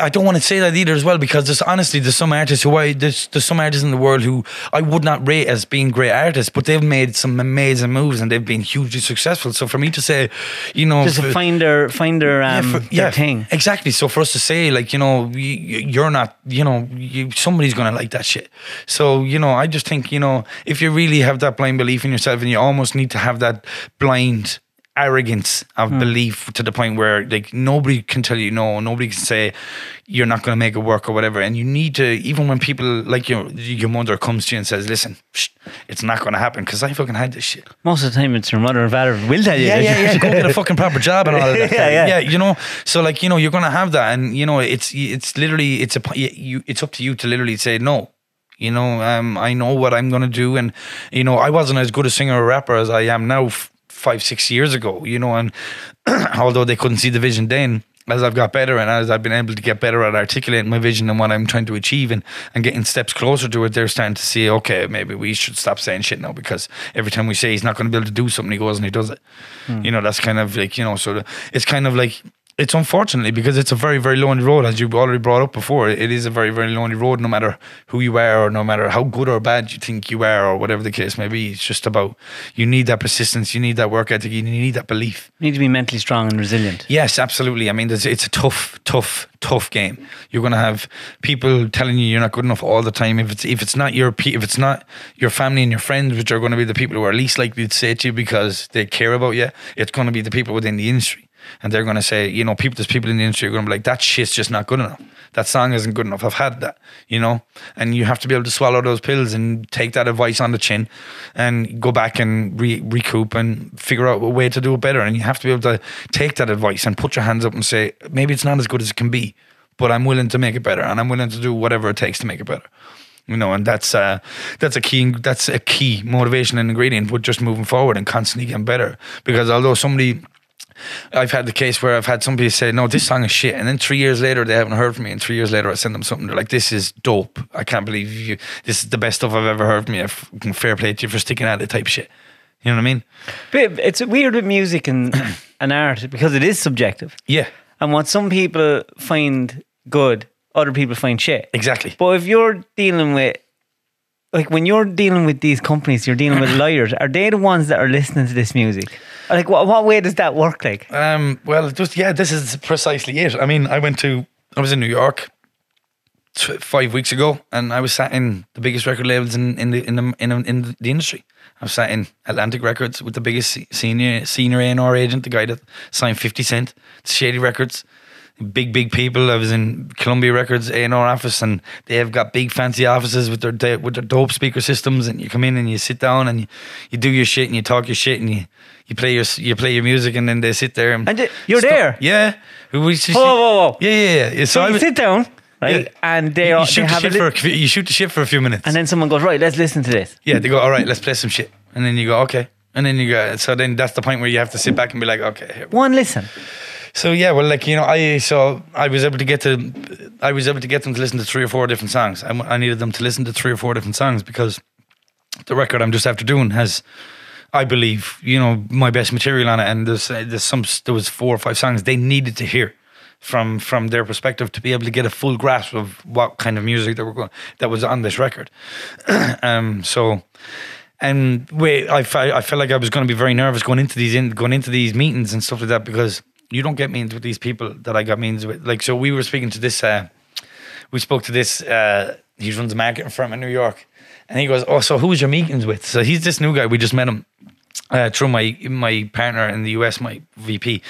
I don't want to say that either as well because there's honestly there's some artists who I there's, there's some artists in the world who I would not rate as being great artists, but they've made some amazing moves and they've been hugely successful. So for me to say, you know, just for- find their find their yeah, um for- their thing. Exactly. So for us to say, like, you know, you, you're not, you know, you, somebody's going to like that shit. So, you know, I just think, you know, if you really have that blind belief in yourself and you almost need to have that blind arrogance of Hmm. belief to the point where like nobody can tell you no nobody can say you're not going to make it work or whatever and you need to even when people like your your mother comes to you and says listen it's not going to happen because I fucking had this shit Most of the time, it's your mother and father will tell you. yeah, yeah, yeah. Go get a fucking proper job and all of that. Yeah, yeah. yeah. You know, so like you know, you're gonna have that, and you know, it's it's literally it's a you. It's up to you to literally say no. You know, um, I know what I'm gonna do, and you know, I wasn't as good a singer or rapper as I am now, f- five six years ago. You know, and although they couldn't see the vision then. As I've got better and as I've been able to get better at articulating my vision and what I'm trying to achieve and, and getting steps closer to it, they're starting to see, okay, maybe we should stop saying shit now because every time we say he's not going to be able to do something, he goes and he does it. Hmm. You know, that's kind of like, you know, so the- it's kind of like, it's unfortunately because it's a very, very lonely road, as you already brought up before. It is a very, very lonely road, no matter who you are or no matter how good or bad you think you are or whatever the case may be. It's just about you need that persistence, you need that work ethic, you need that belief. You need to be mentally strong and resilient. Yes, absolutely. I mean, there's, it's a tough, tough, tough game. You're going to have people telling you you're not good enough all the time. If it's if it's not your if it's not your family and your friends, which are going to be the people who are least likely to say it to you because they care about you, it's going to be the people within the industry, and they're going to say, you know, people. There's people in the industry are going to be like, that shit's just not good enough. That song isn't good enough. I've had that, you know, and you have to be able to swallow those pills and take that advice on the chin, and go back and re- recoup and figure out a way to do it better. And you have to be able to take that advice and put your hands up and say, maybe it's not as good as it can be, but I'm willing to make it better, and I'm willing to do whatever it takes to make it better. You know, and that's uh, that's a key that's a key motivation and ingredient with just moving forward and constantly getting better. Because although somebody I've had the case where I've had somebody say, "No, this song is shit," and then three years later they haven't heard from me, and three years later I send them something. They're like, "This is dope. I can't believe you. This is the best stuff I've ever heard from you. Fair play to you for sticking at it." Type shit. You know what I mean? But it's weird with music and, and art because it is subjective. Yeah, And what some people find good, other people find shit. exactly. But if you're dealing with, like, when you're dealing with these companies, you're dealing with lawyers. Are they the ones that are listening to this music? Like, what, what way does that work? Like, Um, well, just yeah, this is precisely it. I mean, I went to, I was in New York t- five weeks ago, and I was sat in the biggest record labels in in the in the in, in the industry. I was sat in Atlantic Records with the biggest senior senior A&R agent, the guy that signed Fifty Cent, Shady Records. Big, big people. I was in Columbia Records A&R office, and they have got big, fancy offices with their with their dope speaker systems. And you come in and you sit down and you, you do your shit and you talk your shit and you, you play your you play your music, and then they sit there and, And you're Stop- there? Yeah. We just- Whoa, whoa, whoa. Yeah, yeah, yeah. So, so you sit down, right? Yeah. And they, you, are, you shoot they the shit li- for a, few- you shoot the shit for a few minutes, and then someone goes, right, let's listen to this. yeah, they go, all right, let's play some shit, and then you go, okay, and then you go, so then that's the point where you have to sit back and be like, okay, here. One listen. So yeah, well, like you know, I so I was able to get to, I was able to get them to listen to three or four different songs. I, I needed them to listen to three or four different songs because the record I'm just after doing has, I believe, you know, my best material on it, and there's uh, there's some there was four or five songs they needed to hear from from their perspective to be able to get a full grasp of what kind of music that were going that was on this record. um, so and wait, I I felt like I was going to be very nervous going into these in, going into these meetings and stuff like that because you don't get meetings with these people that I got meetings with. Like so, we were speaking to this. Uh, we spoke to this. Uh, he runs a marketing firm in New York, and he goes, "Oh, so who's your meetings with?" So he's this new guy. We just met him uh, through my my partner in the US, my VP,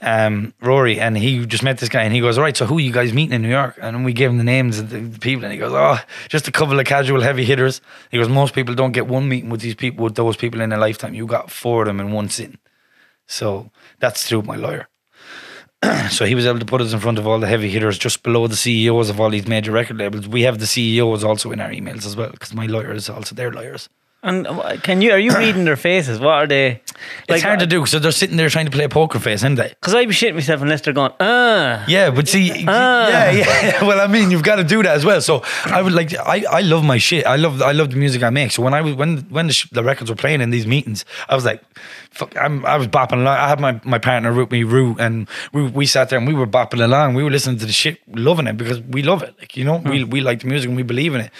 um, Rory, and he just met this guy, and he goes, "All right, so who are you guys meeting in New York?" And we gave him the names of the, the people, and he goes, "Oh, just a couple of casual heavy hitters." He goes, "Most people don't get one meeting with these people, with those people in a lifetime. You got four of them in one sitting." So that's through my lawyer. so he was able to put us in front of all the heavy hitters just below the CEOs of all these major record labels. We have the CEOs also in our emails as well because my lawyer is also their lawyers. And uh, can you are you reading their faces? What are they? it's hard to do because they're sitting there trying to play a poker face, aren't they? Because I'd be shitting myself unless they're going, ah. Yeah, but see, Ah. yeah, yeah. Well, I mean, you've got to do that as well. So I would like, I, I love my shit. I love, I love the music I make. So when I was, when, when the, sh- the records were playing in these meetings, I was like, fuck, I'm, I was bopping along. I had my, my partner with me, Rue, and we, we sat there and we were bopping along. We were listening to the shit, loving it because we love it. Like, you know, we, we like the music and we believe in it.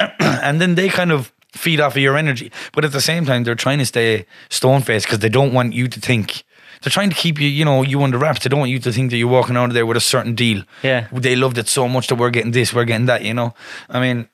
and then they kind of feed off of your energy. But at the same time, they're trying to stay stone faced because they don't want you to think. They're trying to keep you, you know, you under wraps. They don't want you to think that you're walking out of there with a certain deal. Yeah. They loved it so much that we're getting this, we're getting that, you know. I mean,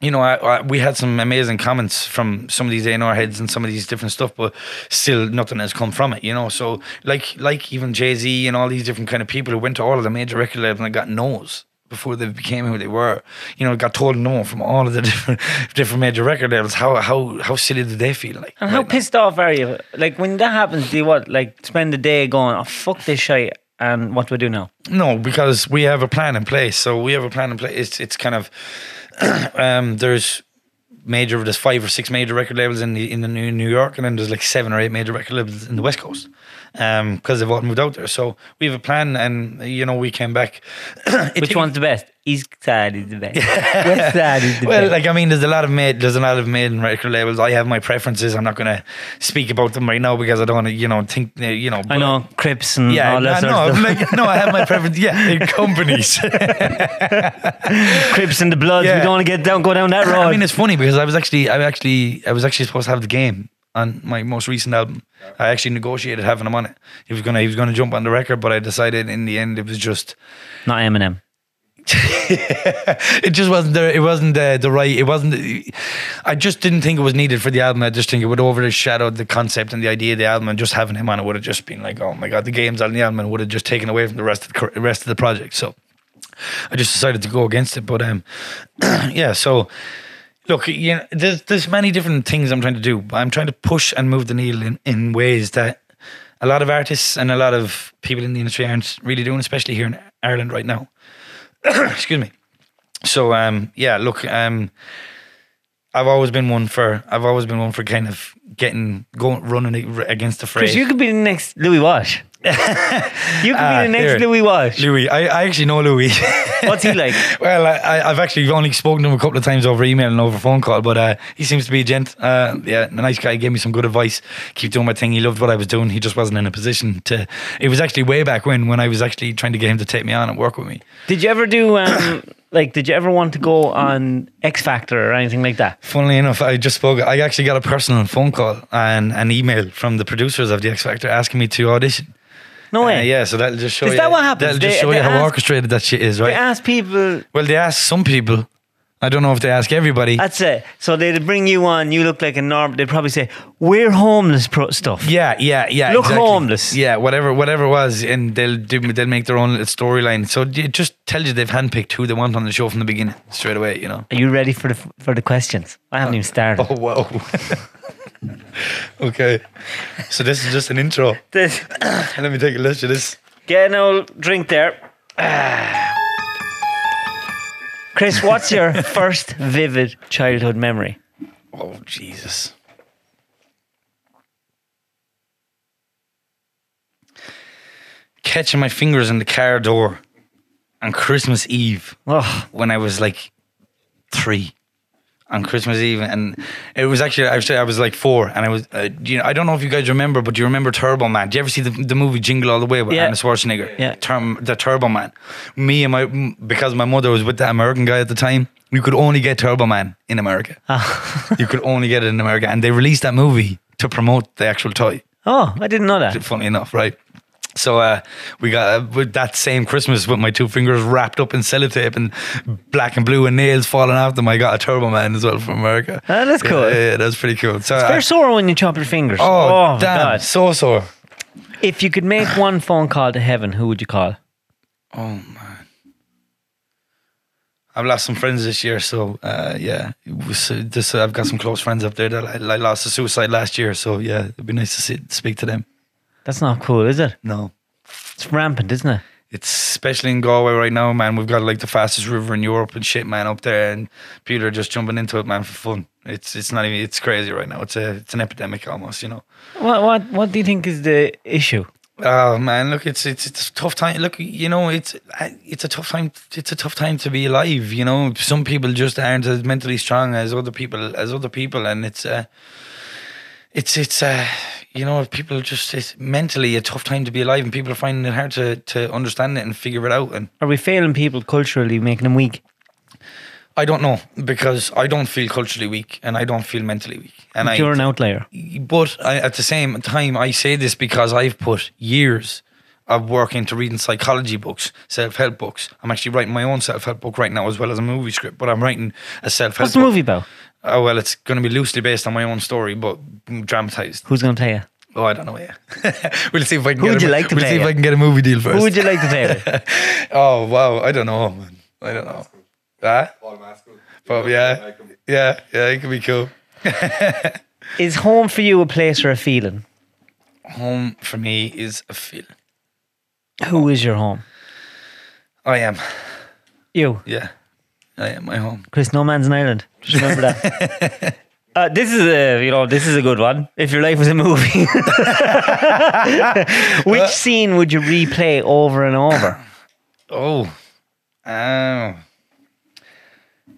you know, I, I, we had some amazing comments from some of these A&R heads and some of these different stuff, but still nothing has come from it, you know. So, like, like even Jay Z and all these different kind of people who went to all of the major record labels and got no's before they became who they were, you know, got told no from all of the different different major record labels. How how how silly did they feel like? And how now? pissed off are you? Like when that happens, do you what? Like spend the day going, oh fuck this shit, and what do we do now? No, because we have a plan in place. So we have a plan in place. It's it's kind of um, there's major there's five or six major record labels in the in the New New York, and then there's like seven or eight major record labels in the West Coast. Um, because they've all moved out there. So we have a plan, and you know we came back. Which one's the best? East side is the best. West side is the well, best. like I mean, there's a lot of made, there's a lot of made in record labels. I have my preferences. I'm not going to speak about them right now because I don't want to, you know, think, uh, you know. I know Crips and Yeah, all that no, no, stuff. like, no, I have my preference. Yeah, in companies. Crips and the Bloods. Yeah. We don't want to get down, go down that road. I mean, it's funny because I was actually, I actually, I was actually supposed to have the game on my most recent album. I actually negotiated having him on it. He was gonna, he was gonna jump on the record, but I decided in the end it was just, Not Eminem. it just wasn't the, it wasn't the, the right, it wasn't. The, I just didn't think it was needed for the album. I just think it would overshadow the concept and the idea of the album, and just having him on it would have just been like, oh my god, the game's on the album would have just taken away from the rest of the rest of the project. So. I just decided to go against it. But um, yeah. So look, you know, there's there's many different things I'm trying to do. I'm trying to push and move the needle in, in ways that a lot of artists and a lot of people in the industry aren't really doing, especially here in Ireland right now. Excuse me. So um, yeah, look, um, I've always been one for I've always been one for kind of getting going running against the fray. Because you could be the next Louis Walsh. You could Ah, be the next here. Louis Walsh. Louis, I, I actually know Louis. What's he like? Well, I, I've actually only spoken to him a couple of times over email and over phone call, but uh, he seems to be a gent. Uh, yeah, a nice guy. Gave me some good advice. Keep doing my thing. He loved what I was doing. He just wasn't in a position to. It was actually way back when, when I was actually trying to get him to take me on and work with me. Did you ever do um, like? Did you ever want to go on X Factor or anything like that? Funnily enough, I just spoke. I actually got a personal phone call and an email from the producers of the X Factor asking me to audition. No Uh, way. yeah, so that'll just show Is you. that what happens? That'll just They- show they you how orchestrated that shit is, right? They ask people. well, they ask some people. I don't know if they ask everybody. That's it. So they'd bring you on. You look like a norm. They'd probably say, "We're homeless pro- stuff." Yeah, yeah, yeah. Look exactly. homeless. Yeah, whatever, whatever it was, and they'll do. They'll make their own little storyline. So it just tells you they've handpicked who they want on the show from the beginning, straight away. You know. Are you ready for the for the questions? I haven't even started. Oh wow. okay, so this is just an intro. This- Let me take a listen to this. Get an old drink there. Chris, what's your first vivid childhood memory? Oh Jesus. catching my fingers in the car door on Christmas Eve when I was like three on Christmas Eve, and it was actually actually I was like four, and I was uh, you know I don't know if you guys remember, but do you remember Turbo Man? Do you ever see the, the movie Jingle All the Way with Yeah. Arnold Schwarzenegger? Yeah. Term, the Turbo Man. Me and my because my mother was with the American guy at the time. You could only get Turbo Man in America. you could only get it in America, and they released that movie to promote the actual toy oh, I didn't know that. funny enough, right? So uh, we got uh, with that same Christmas with my two fingers wrapped up in sellotape and black and blue and nails falling off them. I got a Turbo Man as well from America. Ah, that's cool. Yeah, yeah, that's pretty cool. So, They're uh, sore when you chop your fingers. oh, my damn, God. so sore. If you could make one phone call to heaven, who would you call? Oh man, I've lost some friends this year. So uh, yeah, it was, uh, this, I've got some close friends up there that I, I lost to suicide last year. So yeah, it'd be nice to sit, speak to them. That's not cool, is it? No. It's rampant, isn't it? It's especially in Galway right now, man. We've got like the fastest river in Europe and shit, man, up there, and people are just jumping into it, man, for fun. It's it's not even it's crazy right now. It's a it's an epidemic almost, you know. What what what do you think is the issue? Oh man, look, it's it's it's a tough time. Look, you know, it's it's a tough time. It's a tough time to be alive. You know, some people just aren't as mentally strong as other people as other people, and it's uh, it's it's uh, you know, people just it's mentally a tough time to be alive, and people are finding it hard to to understand it and figure it out. And Are we failing people culturally, making them weak? I don't know because I don't feel culturally weak and I don't feel mentally weak. And I, You're an outlier. but I, at the same time, I say this because I've put years of work into reading psychology books, self help books. I'm actually writing my own self help book right now, as well as a movie script. But I'm writing a self help. What's the movie about? Oh well, it's going to be loosely based on my own story, but dramatized. Who's going to play you? Oh, I don't know yet. we'll see if I can. Who get would a, you like to We'll play see if? I can get a movie deal first. Who would you like to play oh wow, I don't know, man. I don't know. Ah? Huh? Paul Mescal. But yeah, yeah, yeah, it could be cool. Is home for you a place or a feeling? Home for me is a feeling. Who is your home? I am. You, Yeah, I am my home. Chris. No man's an island. Just remember that. Uh, this is a you know this is a good one. If your life was a movie, which scene would you replay over and over? Oh, oh.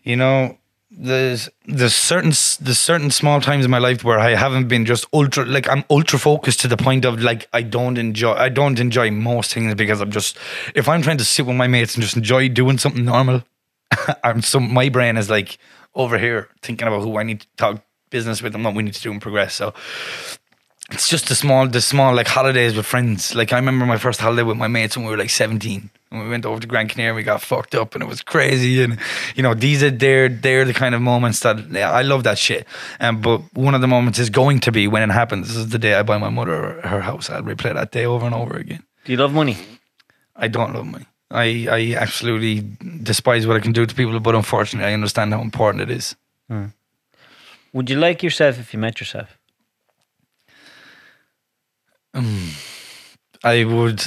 You know, there's there's certain there's certain small times in my life where I haven't been just ultra like I'm ultra focused to the point of like I don't enjoy I don't enjoy most things because I'm just if I'm trying to sit with my mates and just enjoy doing something normal, I'm so my brain is like over here thinking about who I need to talk business with and what we need to do and progress. So it's just the small, the small like holidays with friends. Like I remember my first holiday with my mates when we were like seventeen, and we went over to Grand Canary. And we got fucked up, and it was crazy. And you know, these are they're they're the kind of moments that yeah, I love that shit. Um, but one of the moments is going to be when it happens. This is the day I buy my mother her house. I'll replay that day over and over again. Do you love money? I don't love money. I I absolutely despise what I can do to people, but unfortunately, I understand how important it is. Hmm. Would you like yourself if you met yourself? Hmm. I would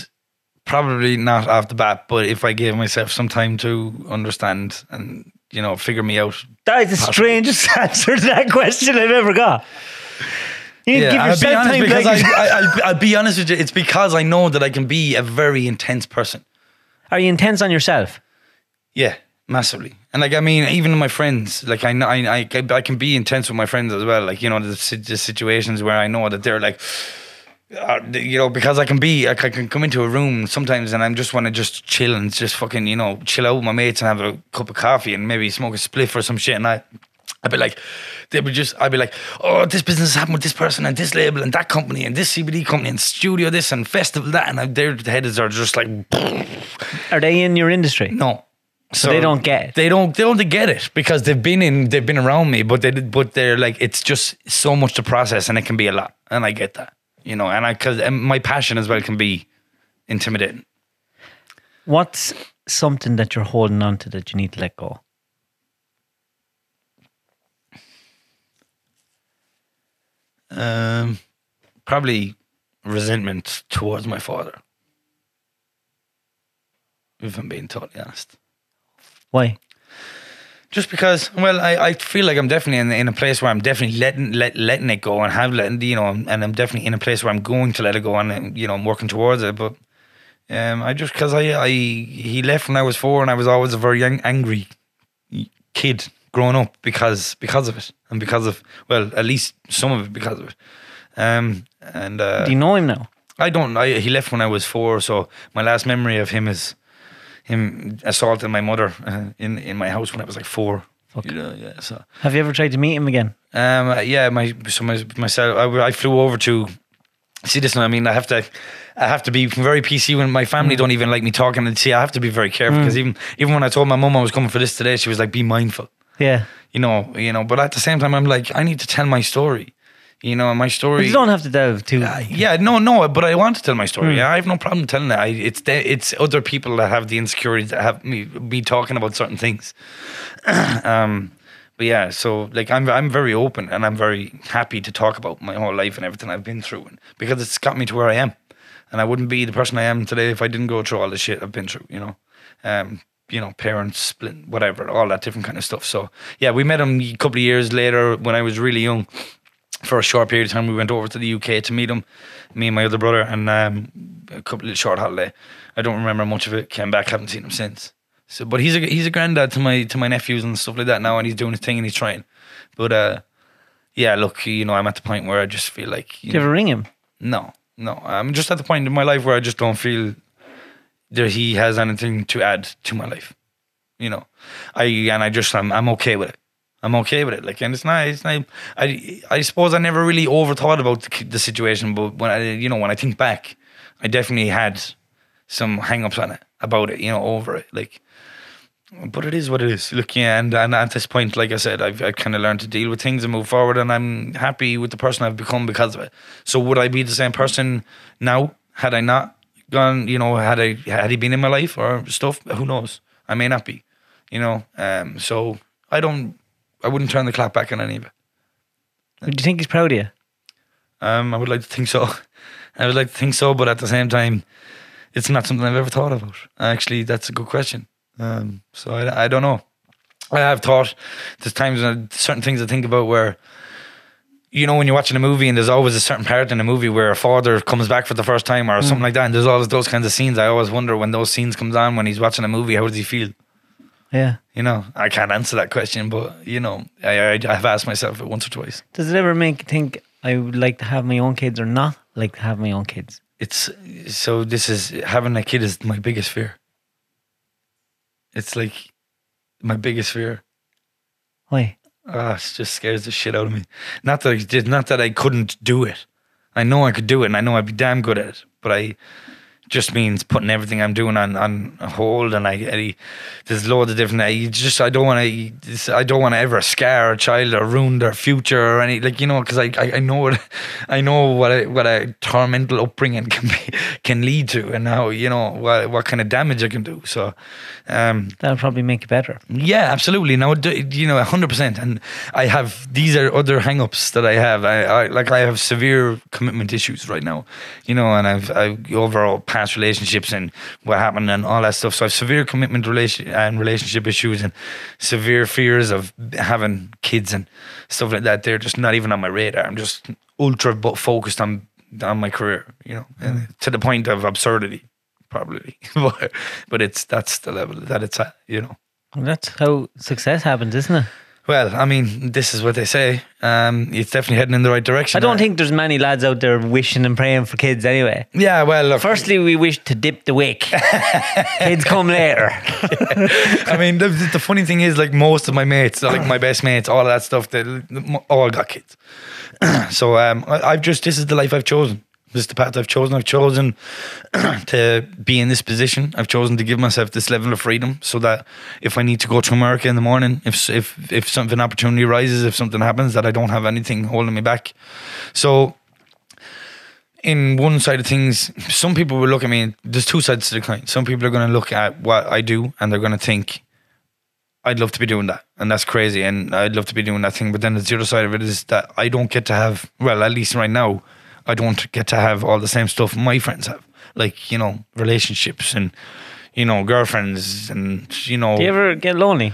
probably not off the bat, but if I gave myself some time to understand and you know figure me out, That is the strangest answer to that question I've ever got. You give I'll be yourself honest time because like- I, I, I'll, I'll be honest with you. It's because I know that I can be a very intense person. Are you intense on yourself? Yeah, massively. And like I mean, even my friends, like I know, I, I, I can be intense with my friends as well. Like you know, the, the situations where I know that they're like. Uh, you know, because I can be, I can come into a room sometimes and I just want to just chill and just fucking, you know, chill out with my mates and have a cup of coffee and maybe smoke a spliff or some shit. And I, I'd be like, they would just, I'd be like, oh, this business happened with this person and this label and that company and this CBD company and studio this and festival that. And their heads are just like, Are they in your industry? no. So they don't get it. They don't. They don't get it because they've been in. They've been around me, but they. But they're like, it's just so much to process, and it can be a lot, and I get that, you know. And I, because my passion as well can be intimidating. What's something that you're holding on to that you need to let go? Um, probably resentment towards my father. If I'm being totally honest. Why? Just because, well, I, I feel like I'm definitely in, in a place where I'm definitely letting let, letting it go and have letting you know, and I'm definitely in a place where I'm going to let it go and you know I'm working towards it. But Um, I just because I, I he left when I was four, and I was always a very ang- angry kid growing up because because of it, and because of well, at least some of it because of it. Um, and uh, Do you know him now? I don't. I, he left when I was four, so my last memory of him is him assaulting my mother uh, in in my house when I was like four. You know, yeah. So, Have you ever tried to meet him again? um, yeah, my so my, myself, I, I flew over to see this. Now, I mean, I have to, I have to be very PC when my family don't even like me talking. And see, I have to be very careful because even even when I told my mum I was coming for this today, she was like, "Be mindful." Yeah. You know, you know. But at the same time, I'm like, I need to tell my story. You know, my But story. you don't have to delve too. Uh, yeah, no, no, but I want to tell my story. Yeah, I have no problem telling it. I, it's the, it's other people that have the insecurities that have me be talking about certain things. um, but yeah, so like I'm I'm very open and I'm very happy to talk about my whole life and everything I've been through, and because it's got me to where I am, and I wouldn't be the person I am today if I didn't go through all the shit I've been through. You know, um, you know, parents split, whatever, all that different kind of stuff. So yeah, we met him a couple of years later when I was really young for a short period of time. We went over to the UK to meet him, me and my other brother, and um, a couple of short holiday. I don't remember much of it. Came back, haven't seen him since. So, but he's a he's a granddad to my to my nephews and stuff like that now, and he's doing his thing and he's trying. But uh, yeah, look, you know, I'm at the point where I just feel like you Do you know, ever ring him? no, no, I'm just at the point in my life where I just don't feel that he has anything to add to my life. You know, I and I just I'm I'm okay with it. I'm okay with it. Like, and it's not. It's. I I suppose I never really overthought about the, the situation, but when I you know when I think back, I definitely had some hang-ups on it about it. You know, over it. Like, but it is what it is. Look, yeah, and, and at this point, like I said, I've, I've kind of learned to deal with things and move forward, and I'm happy with the person I've become because of it. So, would I be the same person now had I not gone? You know, had I had he been in my life or stuff? Who knows? I may not be. You know, um, so I don't. I wouldn't turn the clock back on any of it. Do you think he's proud of you? Um, I would like to think so. I would like to think so, but at the same time, it's not something I've ever thought about. Actually, that's a good question. Um, so I, I don't know. I have thought there's times when certain things I think about where, you know, when you're watching a movie and there's always a certain part in a movie where a father comes back for the first time or hmm. something like that, and there's always those kinds of scenes. I always wonder when those scenes comes on when he's watching a movie, how does he feel? Yeah. You know, I can't answer that question, but you know, I, I I've asked myself it once or twice. Does it ever make you think I would like to have my own kids or not like to have my own kids? it's so this is having a kid is my biggest fear. It's like my biggest fear. Why? Ah, it just scares the shit out of me. Not that I did, not that I couldn't do it. I know I could do it, and I know I'd be damn good at it. But I just means putting everything I'm doing on on hold, and I, I there's loads of different. I just I don't want to. I don't want to ever scar a child or ruin their future or any like you know because I, I I know what I know what a, what a tormental upbringing can be can lead to, and how you know what what kind of damage it can do. So, um, That'll probably make you better. yeah, absolutely. Now you know, hundred percent. And I have these are other hang-ups that I have. I, I like I have severe commitment issues right now, you know, and I've, I've overall past relationships and what happened and all that stuff. So I have severe commitment relation and relationship issues and severe fears of having kids and stuff like that. They're just not even on my radar. I'm just ultra focused on on my career, you know, and mm. to the point of absurdity, probably. but but it's that's the level that it's at, you know. Well, that's how success happens, isn't it? Well, I mean, this is what they say. Um, it's definitely heading in the right direction. I don't think there's many lads out there wishing and praying for kids anyway. Yeah, well, look, Firstly, we wish to dip the wick. kids come later. I mean, the, the funny thing is, like most of my mates, like my best mates, all of that stuff, they all got kids. so um, I, I've just this is the life I've chosen. This is the path I've chosen. I've chosen to be in this position. I've chosen to give myself this level of freedom, so that if I need to go to America in the morning, if if if something opportunity arises, if something happens, that I don't have anything holding me back. So in one side of things, some people will look at me. There's two sides to the coin. Some people are going to look at what I do and they're going to think, I'd love to be doing that. And that's crazy. And I'd love to be doing that thing. But then the other side of it is that I don't get to have, well, at least right now, I don't get to have all the same stuff my friends have. Like, you know, relationships and, you know, girlfriends and, you know. Do you ever get lonely?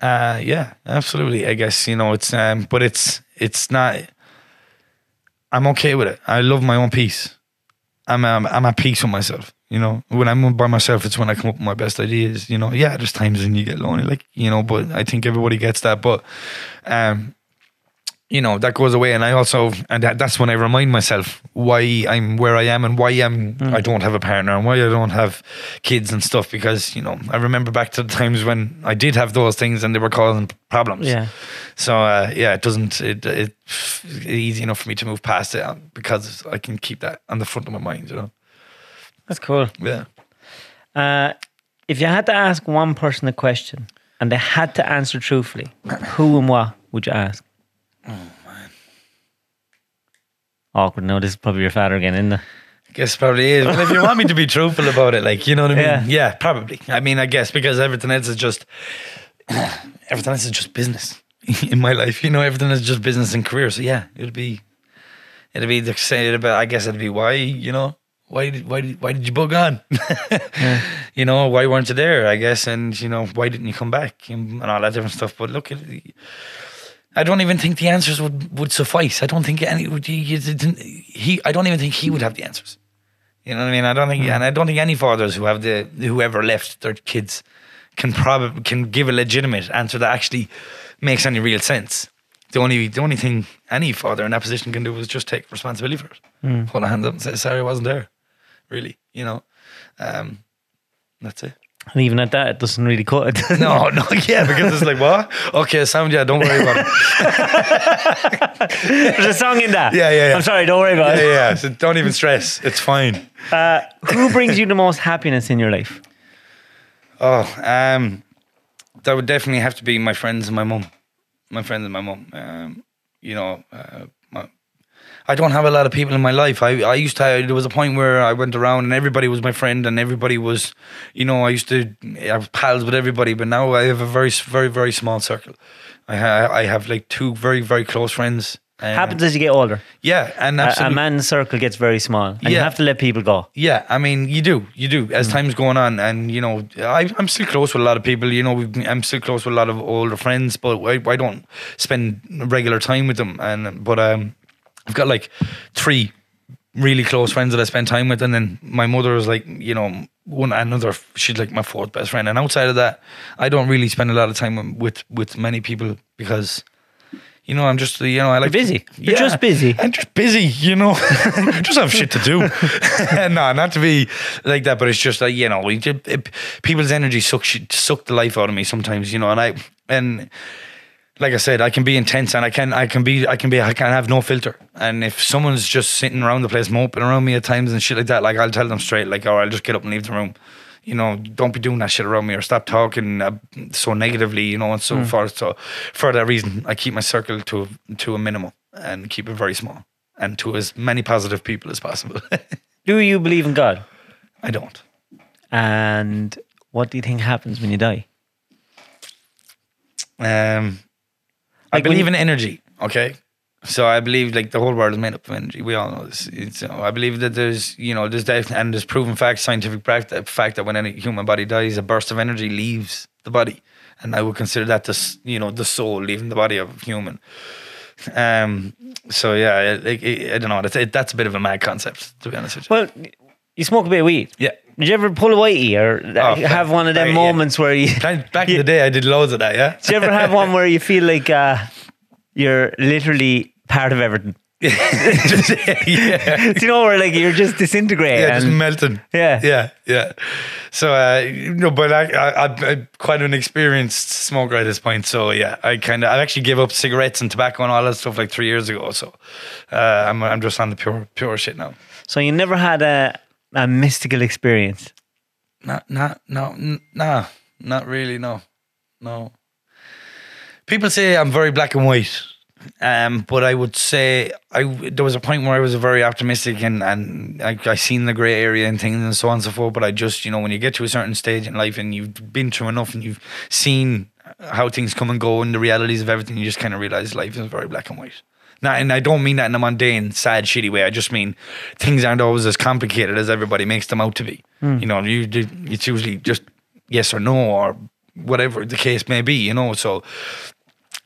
Uh, yeah, absolutely. I guess you know it's um, but it's it's not. I'm okay with it. I love my own peace. I'm um, I'm at peace with myself. You know, when I'm by myself, it's when I come up with my best ideas. You know, yeah, there's times when you get lonely, like you know, but I think everybody gets that. But, um, you know, that goes away, and I also, and that, that's when I remind myself why I'm where I am and why I'm I don't have a partner and why I don't have kids and stuff. Because you know, I remember back to the times when I did have those things and they were causing problems. Yeah. So uh, yeah, it doesn't it it it's easy enough for me to move past it um, because I can keep that on the front of my mind. You know. That's cool. Yeah. Uh, if you had to ask one person a question and they had to answer truthfully, who and what would you ask? Oh man. Awkward. No, this is probably your father again, isn't it? I guess probably is. But if you want me to be truthful about it, like you know what I mean? Yeah. Yeah, probably. I mean, I guess because everything else is just everything else is just business in my life. You know, everything is just business and career. So yeah, it'd be it'd be the say about. I guess it'd be why you know why did why did why did you bug on? You know why weren't you there? I guess and you know why didn't you come back and, and all that different stuff. But look, it, I don't even think the answers would, would suffice. I don't think any would he, he didn't- he I don't even think he would have the answers. You know what I mean? I don't think, and I don't think any fathers who have the whoever left their kids can probably can give a legitimate answer that actually makes any real sense. The only the only thing any father in that position can do is just take responsibility for it, hold a hand up and say, "Sorry, I wasn't there." Really, you know, um, that's it. And even at that, it doesn't really cut it. No, no, yeah, because it's like what? Okay, sound, yeah, don't worry about it. There's a song in that. Yeah, yeah, yeah. I'm sorry, don't worry about Yeah, it. yeah. Yeah. So don't even stress. It's fine. Uh, who brings you the most happiness in your life? Oh, um, that would definitely have to be my friends and my mum. My friends and my mum. Um, you know, uh, I don't have a lot of people in my life. I, I used to. There was a point where I went around and everybody was my friend and everybody was, you know, I used to have pals with everybody. But now I have a very, very, very small circle. I ha- I have like two very, very close friends. Um, Happens as you get older. Yeah, and A, a man's circle gets very small, and you have to let people go. Yeah, I mean, you do, you do. As time's going on, and you know, I, I'm still close with a lot of people. You know, we've, I'm still close with a lot of older friends, but I, I don't spend regular time with them. And but um, I've got like three really close friends that I spend time with, and then my mother is like, you know, one another. She's like my fourth best friend, and outside of that, I don't really spend a lot of time with with many people because. You know, I'm just, you know, I like You're busy. You're just busy. I'm just busy, you know. just have shit to do. no, not to be like that, but it's just like you know, just, it, people's energy suck shit- suck the life out of me sometimes, you know. And I and like I said, I can be intense and I can I can be I can be I can have no filter. And if someone's just sitting around the place moping around me at times and shit like that, like I'll tell them straight, like, oh, I'll just get up and leave the room. You know, don't be doing that shit around me or stop talking uh, so negatively, you know, and so forth. So for that reason, I keep my circle to to a minimum and keep it very small and to as many positive people as possible. Do you believe in God? I don't. And what do you think happens when you die? Um, I Like believe in energy. Okay, so I believe like the whole world is made up of energy. We all know this. It's, you know, I believe that there's you know there's def- and there's proven fact, scientific fact, fact that when any human body dies, a burst of energy leaves the body, and I would consider that the you know the soul leaving the body of a human. Um. So yeah, like I, I don't know. That's it, that's a bit of a mad concept to be honest with you. Well, you smoke a bit of weed. yeah. Did you ever pull a whitey or Oh, have one of them yeah. moments where you? Back in the day, I did loads of that. Yeah. Did you ever have one where you feel like uh, you're literally part of everything? Just- yeah. You know where like you're just disintegrating? Yeah, just melting. Yeah. yeah, yeah. So, uh, no, but I, I, I'm quite an experienced smoker at this point. So, yeah, I kind of, I actually gave up cigarettes and tobacco and all that stuff like three years ago. So, uh, I'm, I'm just on the pure, pure shit now. so you never had a a mystical experience. Not, not, no, n- nah, not really. No, no. People say I'm very black and white. Um, but I would say I there was a point where I was very optimistic and and I, I seen the grey area and things and so on and so forth. But I just you know when you get to a certain stage in life and you've been through enough and you've seen how things come and go and the realities of everything, you just kind of realize life is very black and white. Now, and I don't mean that in a mundane, sad, shitty way. I just mean things aren't always as complicated as everybody makes them out to be. Hmm. You know, you it's usually just yes or no or whatever the case may be. You know, so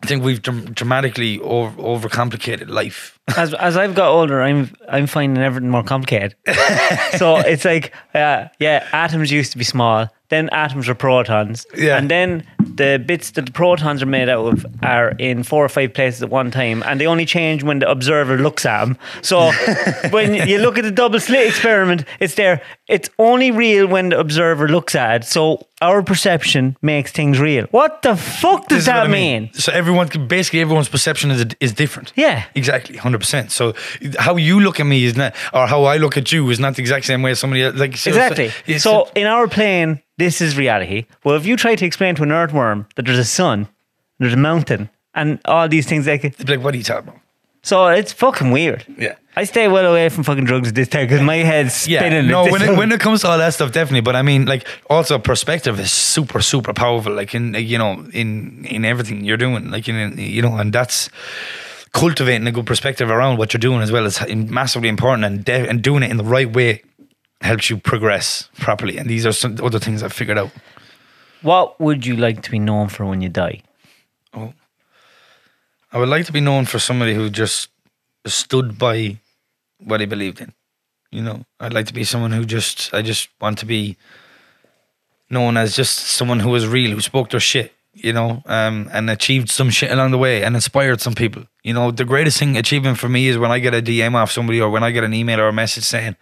I think we've dram- dramatically over overcomplicated life as as I've got older, I'm I'm finding everything more complicated. so it's like, uh, yeah, atoms used to be small. Then atoms are protons. Yeah. And then the bits that the protons are made out of are in four or five places at one time, and they only change when the observer looks at them. So when you look at the double slit experiment, it's there. It's only real when the observer looks at it. So our perception makes things real. What the fuck does that I mean? So everyone, basically, everyone's perception is is different. Yeah. exactly, hundred percent. So how you look at me is not, or how I look at you is not the exact same way as somebody else. Like Exactly. So in our plane, this is reality. Well, if you try to explain to an earthworm that there's a sun, there's a mountain, and all these things, like like, what are you talking about? so, it's fucking weird. Yeah. I stay well away from fucking drugs at this time because my head's Yeah, spinning. no. at this When it, when it comes to all that stuff, definitely. But I mean, like, also perspective is super, super powerful. Like in, you know, in in everything you're doing, like in, you know, and that's cultivating a good perspective around what you're doing as well is massively important. And de- and doing it in the right way helps you progress properly. And these are some other things I've figured out. what would you like to be known for when you die? Oh I would like to be known for somebody who just stood by what he believed in. You know, I'd like to be someone who just, I just want to be known as just someone who was real, who spoke their shit, you know, um, and achieved some shit along the way and inspired some people. You know, the greatest thing achievement for me is when I get a DM off somebody or when I get an email or a message saying,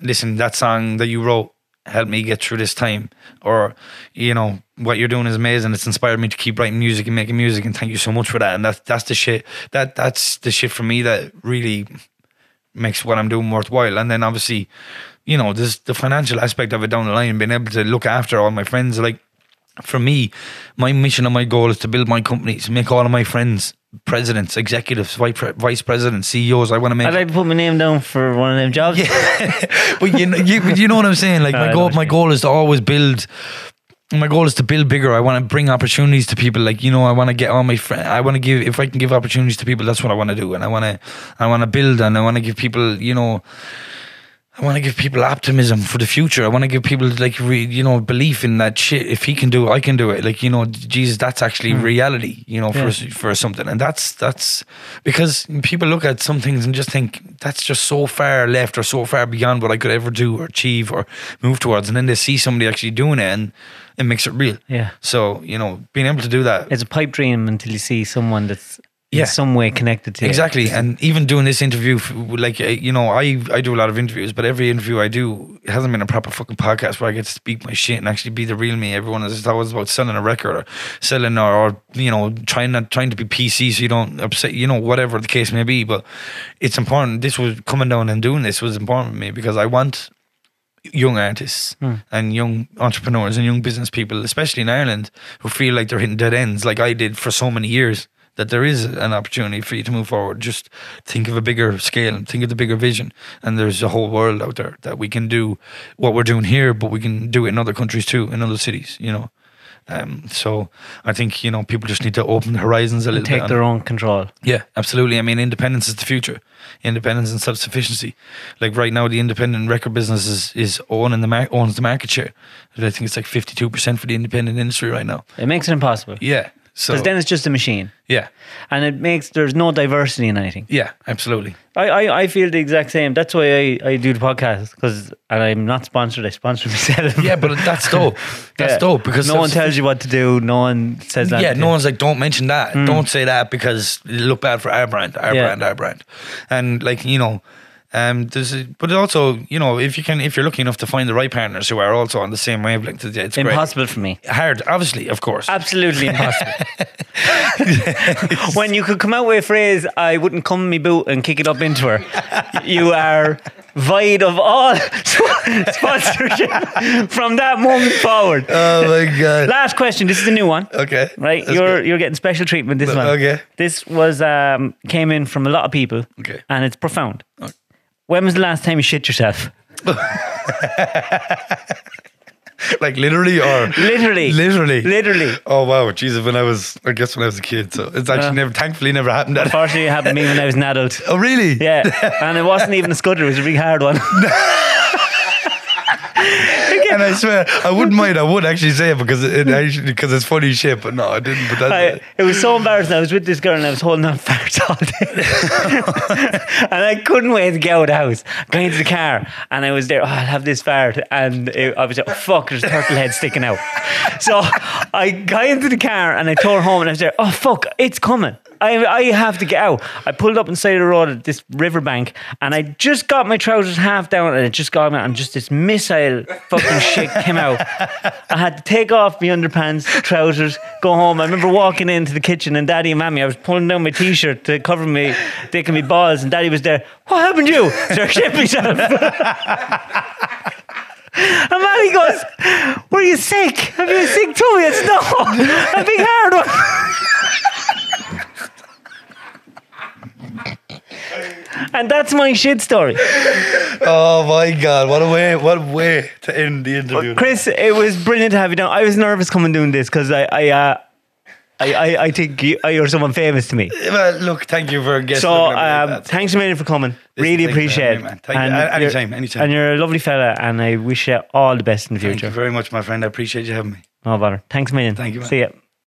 listen, that song that you wrote helped me get through this time. Or, you know, what you're doing is amazing. It's inspired me to keep writing music and making music and thank you so much for that. And that that's the shit that that's the shit for me that really makes what I'm doing worthwhile. And then obviously, you know, there's the financial aspect of it down the line, being able to look after all my friends. Like for me, my mission and my goal is to build my companies, make all of my friends presidents, executives, vice presidents, CEOs. I want to make I'd like to put my name down for one of them jobs. but you know, you, but you know what I'm saying. Like my goal, my goal is to always build. My goal is to build bigger. I want to bring opportunities to people. Like you know, I want to get all my friends. I want to give. If I can give opportunities to people, that's what I want to do. And I want to, I want to build, and I want to give people. You know, I want to give people optimism for the future. I want to give people like re, you know belief in that shit. If he can do it, I can do it. Like you know, Jesus, that's actually hmm. reality. You know, for Yeah. for something, and that's that's because people look at some things and just think that's just so far left or so far beyond what I could ever do or achieve or move towards, and then they see somebody actually doing it, and it makes it real. Yeah. So you know, being able to do that It's a pipe dream until you see someone that's Yeah. in some way connected to it. Exactly, and even doing this interview, like uh, you know, I I do a lot of interviews, but every interview I do it hasn't been a proper fucking podcast where I get to speak my shit and actually be the real me. Everyone is always about selling a record or selling or, or you know trying not trying to be PC so you don't upset you know whatever the case may be. But it's important. This was coming down and doing this was important for me because I want young artists and young entrepreneurs and young business people, especially in Ireland, who feel like they're hitting dead ends, like I did for so many years. That there is an opportunity for you to move forward. Just think of a bigger scale and think of the bigger vision. And there's a whole world out there that we can do what we're doing here, but we can do it in other countries too, in other cities. You know. Um, so I think you know people just need to open the horizons a little Take bit. Take their own control. Yeah, absolutely. I mean, independence is the future. Independence and self sufficiency. Like right now, the independent record business is is owning the mar- owns the market share. I think it's like fifty two percent for the independent industry right now. It makes it impossible. Yeah. So Because then it's just a machine. yeah, And it makes, there's no diversity in anything. yeah, absolutely. I, I, I feel the exact same. That's why I, I do the podcast because and I'm not sponsored. I sponsor myself. Yeah, but that's dope. That's Yeah. dope because no one tells you what to do. No one says that. Yeah, no one's like, don't mention that. Mm. Don't say that because it'll look bad for our brand, our Yeah. brand, our brand. And like, you know, um, there's a, but also, you know, if you can, if you're lucky enough to find the right partners who are also on the same wavelength, it's great. impossible for me. Hard, obviously, of course. Absolutely impossible. when you could come out with a phrase, I wouldn't come me boot and kick it up into her. You are void of all sponsorship from that moment forward. Oh my god. Last question. This is a new one. Okay. Right, That's you're good. you're getting special treatment. This one. Okay. This was um, came in from a lot of people. Okay. And it's profound. When was the last time you shit yourself? like literally or Literally. literally. Literally. Oh wow, Jesus! When I was, I guess when I was a kid, so it's actually Uh. never, thankfully, never happened. That. Unfortunately, it happened to me when I was an adult. Oh really? Yeah, and it wasn't even a scudder; it was a big hard one. it and I swear I wouldn't mind. I would actually say it because it, actually because it's funny shit. But no, I didn't. But that's I, it was so embarrassing. I was with this girl and I was holding on farts all day. and I couldn't wait to get out of the house. Going into the car and I was there, oh, I'll have this fart. And it, I was like, oh, fuck, there's a turtle head sticking out. So I got into the car and I tore home and I was there, oh, fuck, it's coming. I, I have to get out. I pulled up on the side of the road at this riverbank and I just got my trousers half down and it just got me and just this missile fucking shit came out. I had to take off my underpants, trousers, go home. I remember walking into the kitchen and daddy and mammy, I was pulling down my t shirt to cover me and me balls and daddy was there. What happened to you? So I shit myself. And Mommy goes, Were you sick? Have you sick tummy? It's no, a big hard one. And that's my shit story. oh my god! What a way! What a way to end the interview. Chris, it was brilliant to have you down. I was nervous coming doing this because I, I, uh, I, I, I think you, you're someone famous to me. Well, look, thank you for guessing. So, um, thanks a million for coming. really appreciate it. Thank you. Anytime, anytime. And you're a lovely fella, and I wish you all the best in the future. Thank you very much, my friend. I appreciate you having me. No bother. Thanks a million. Thank you. Man. See ya.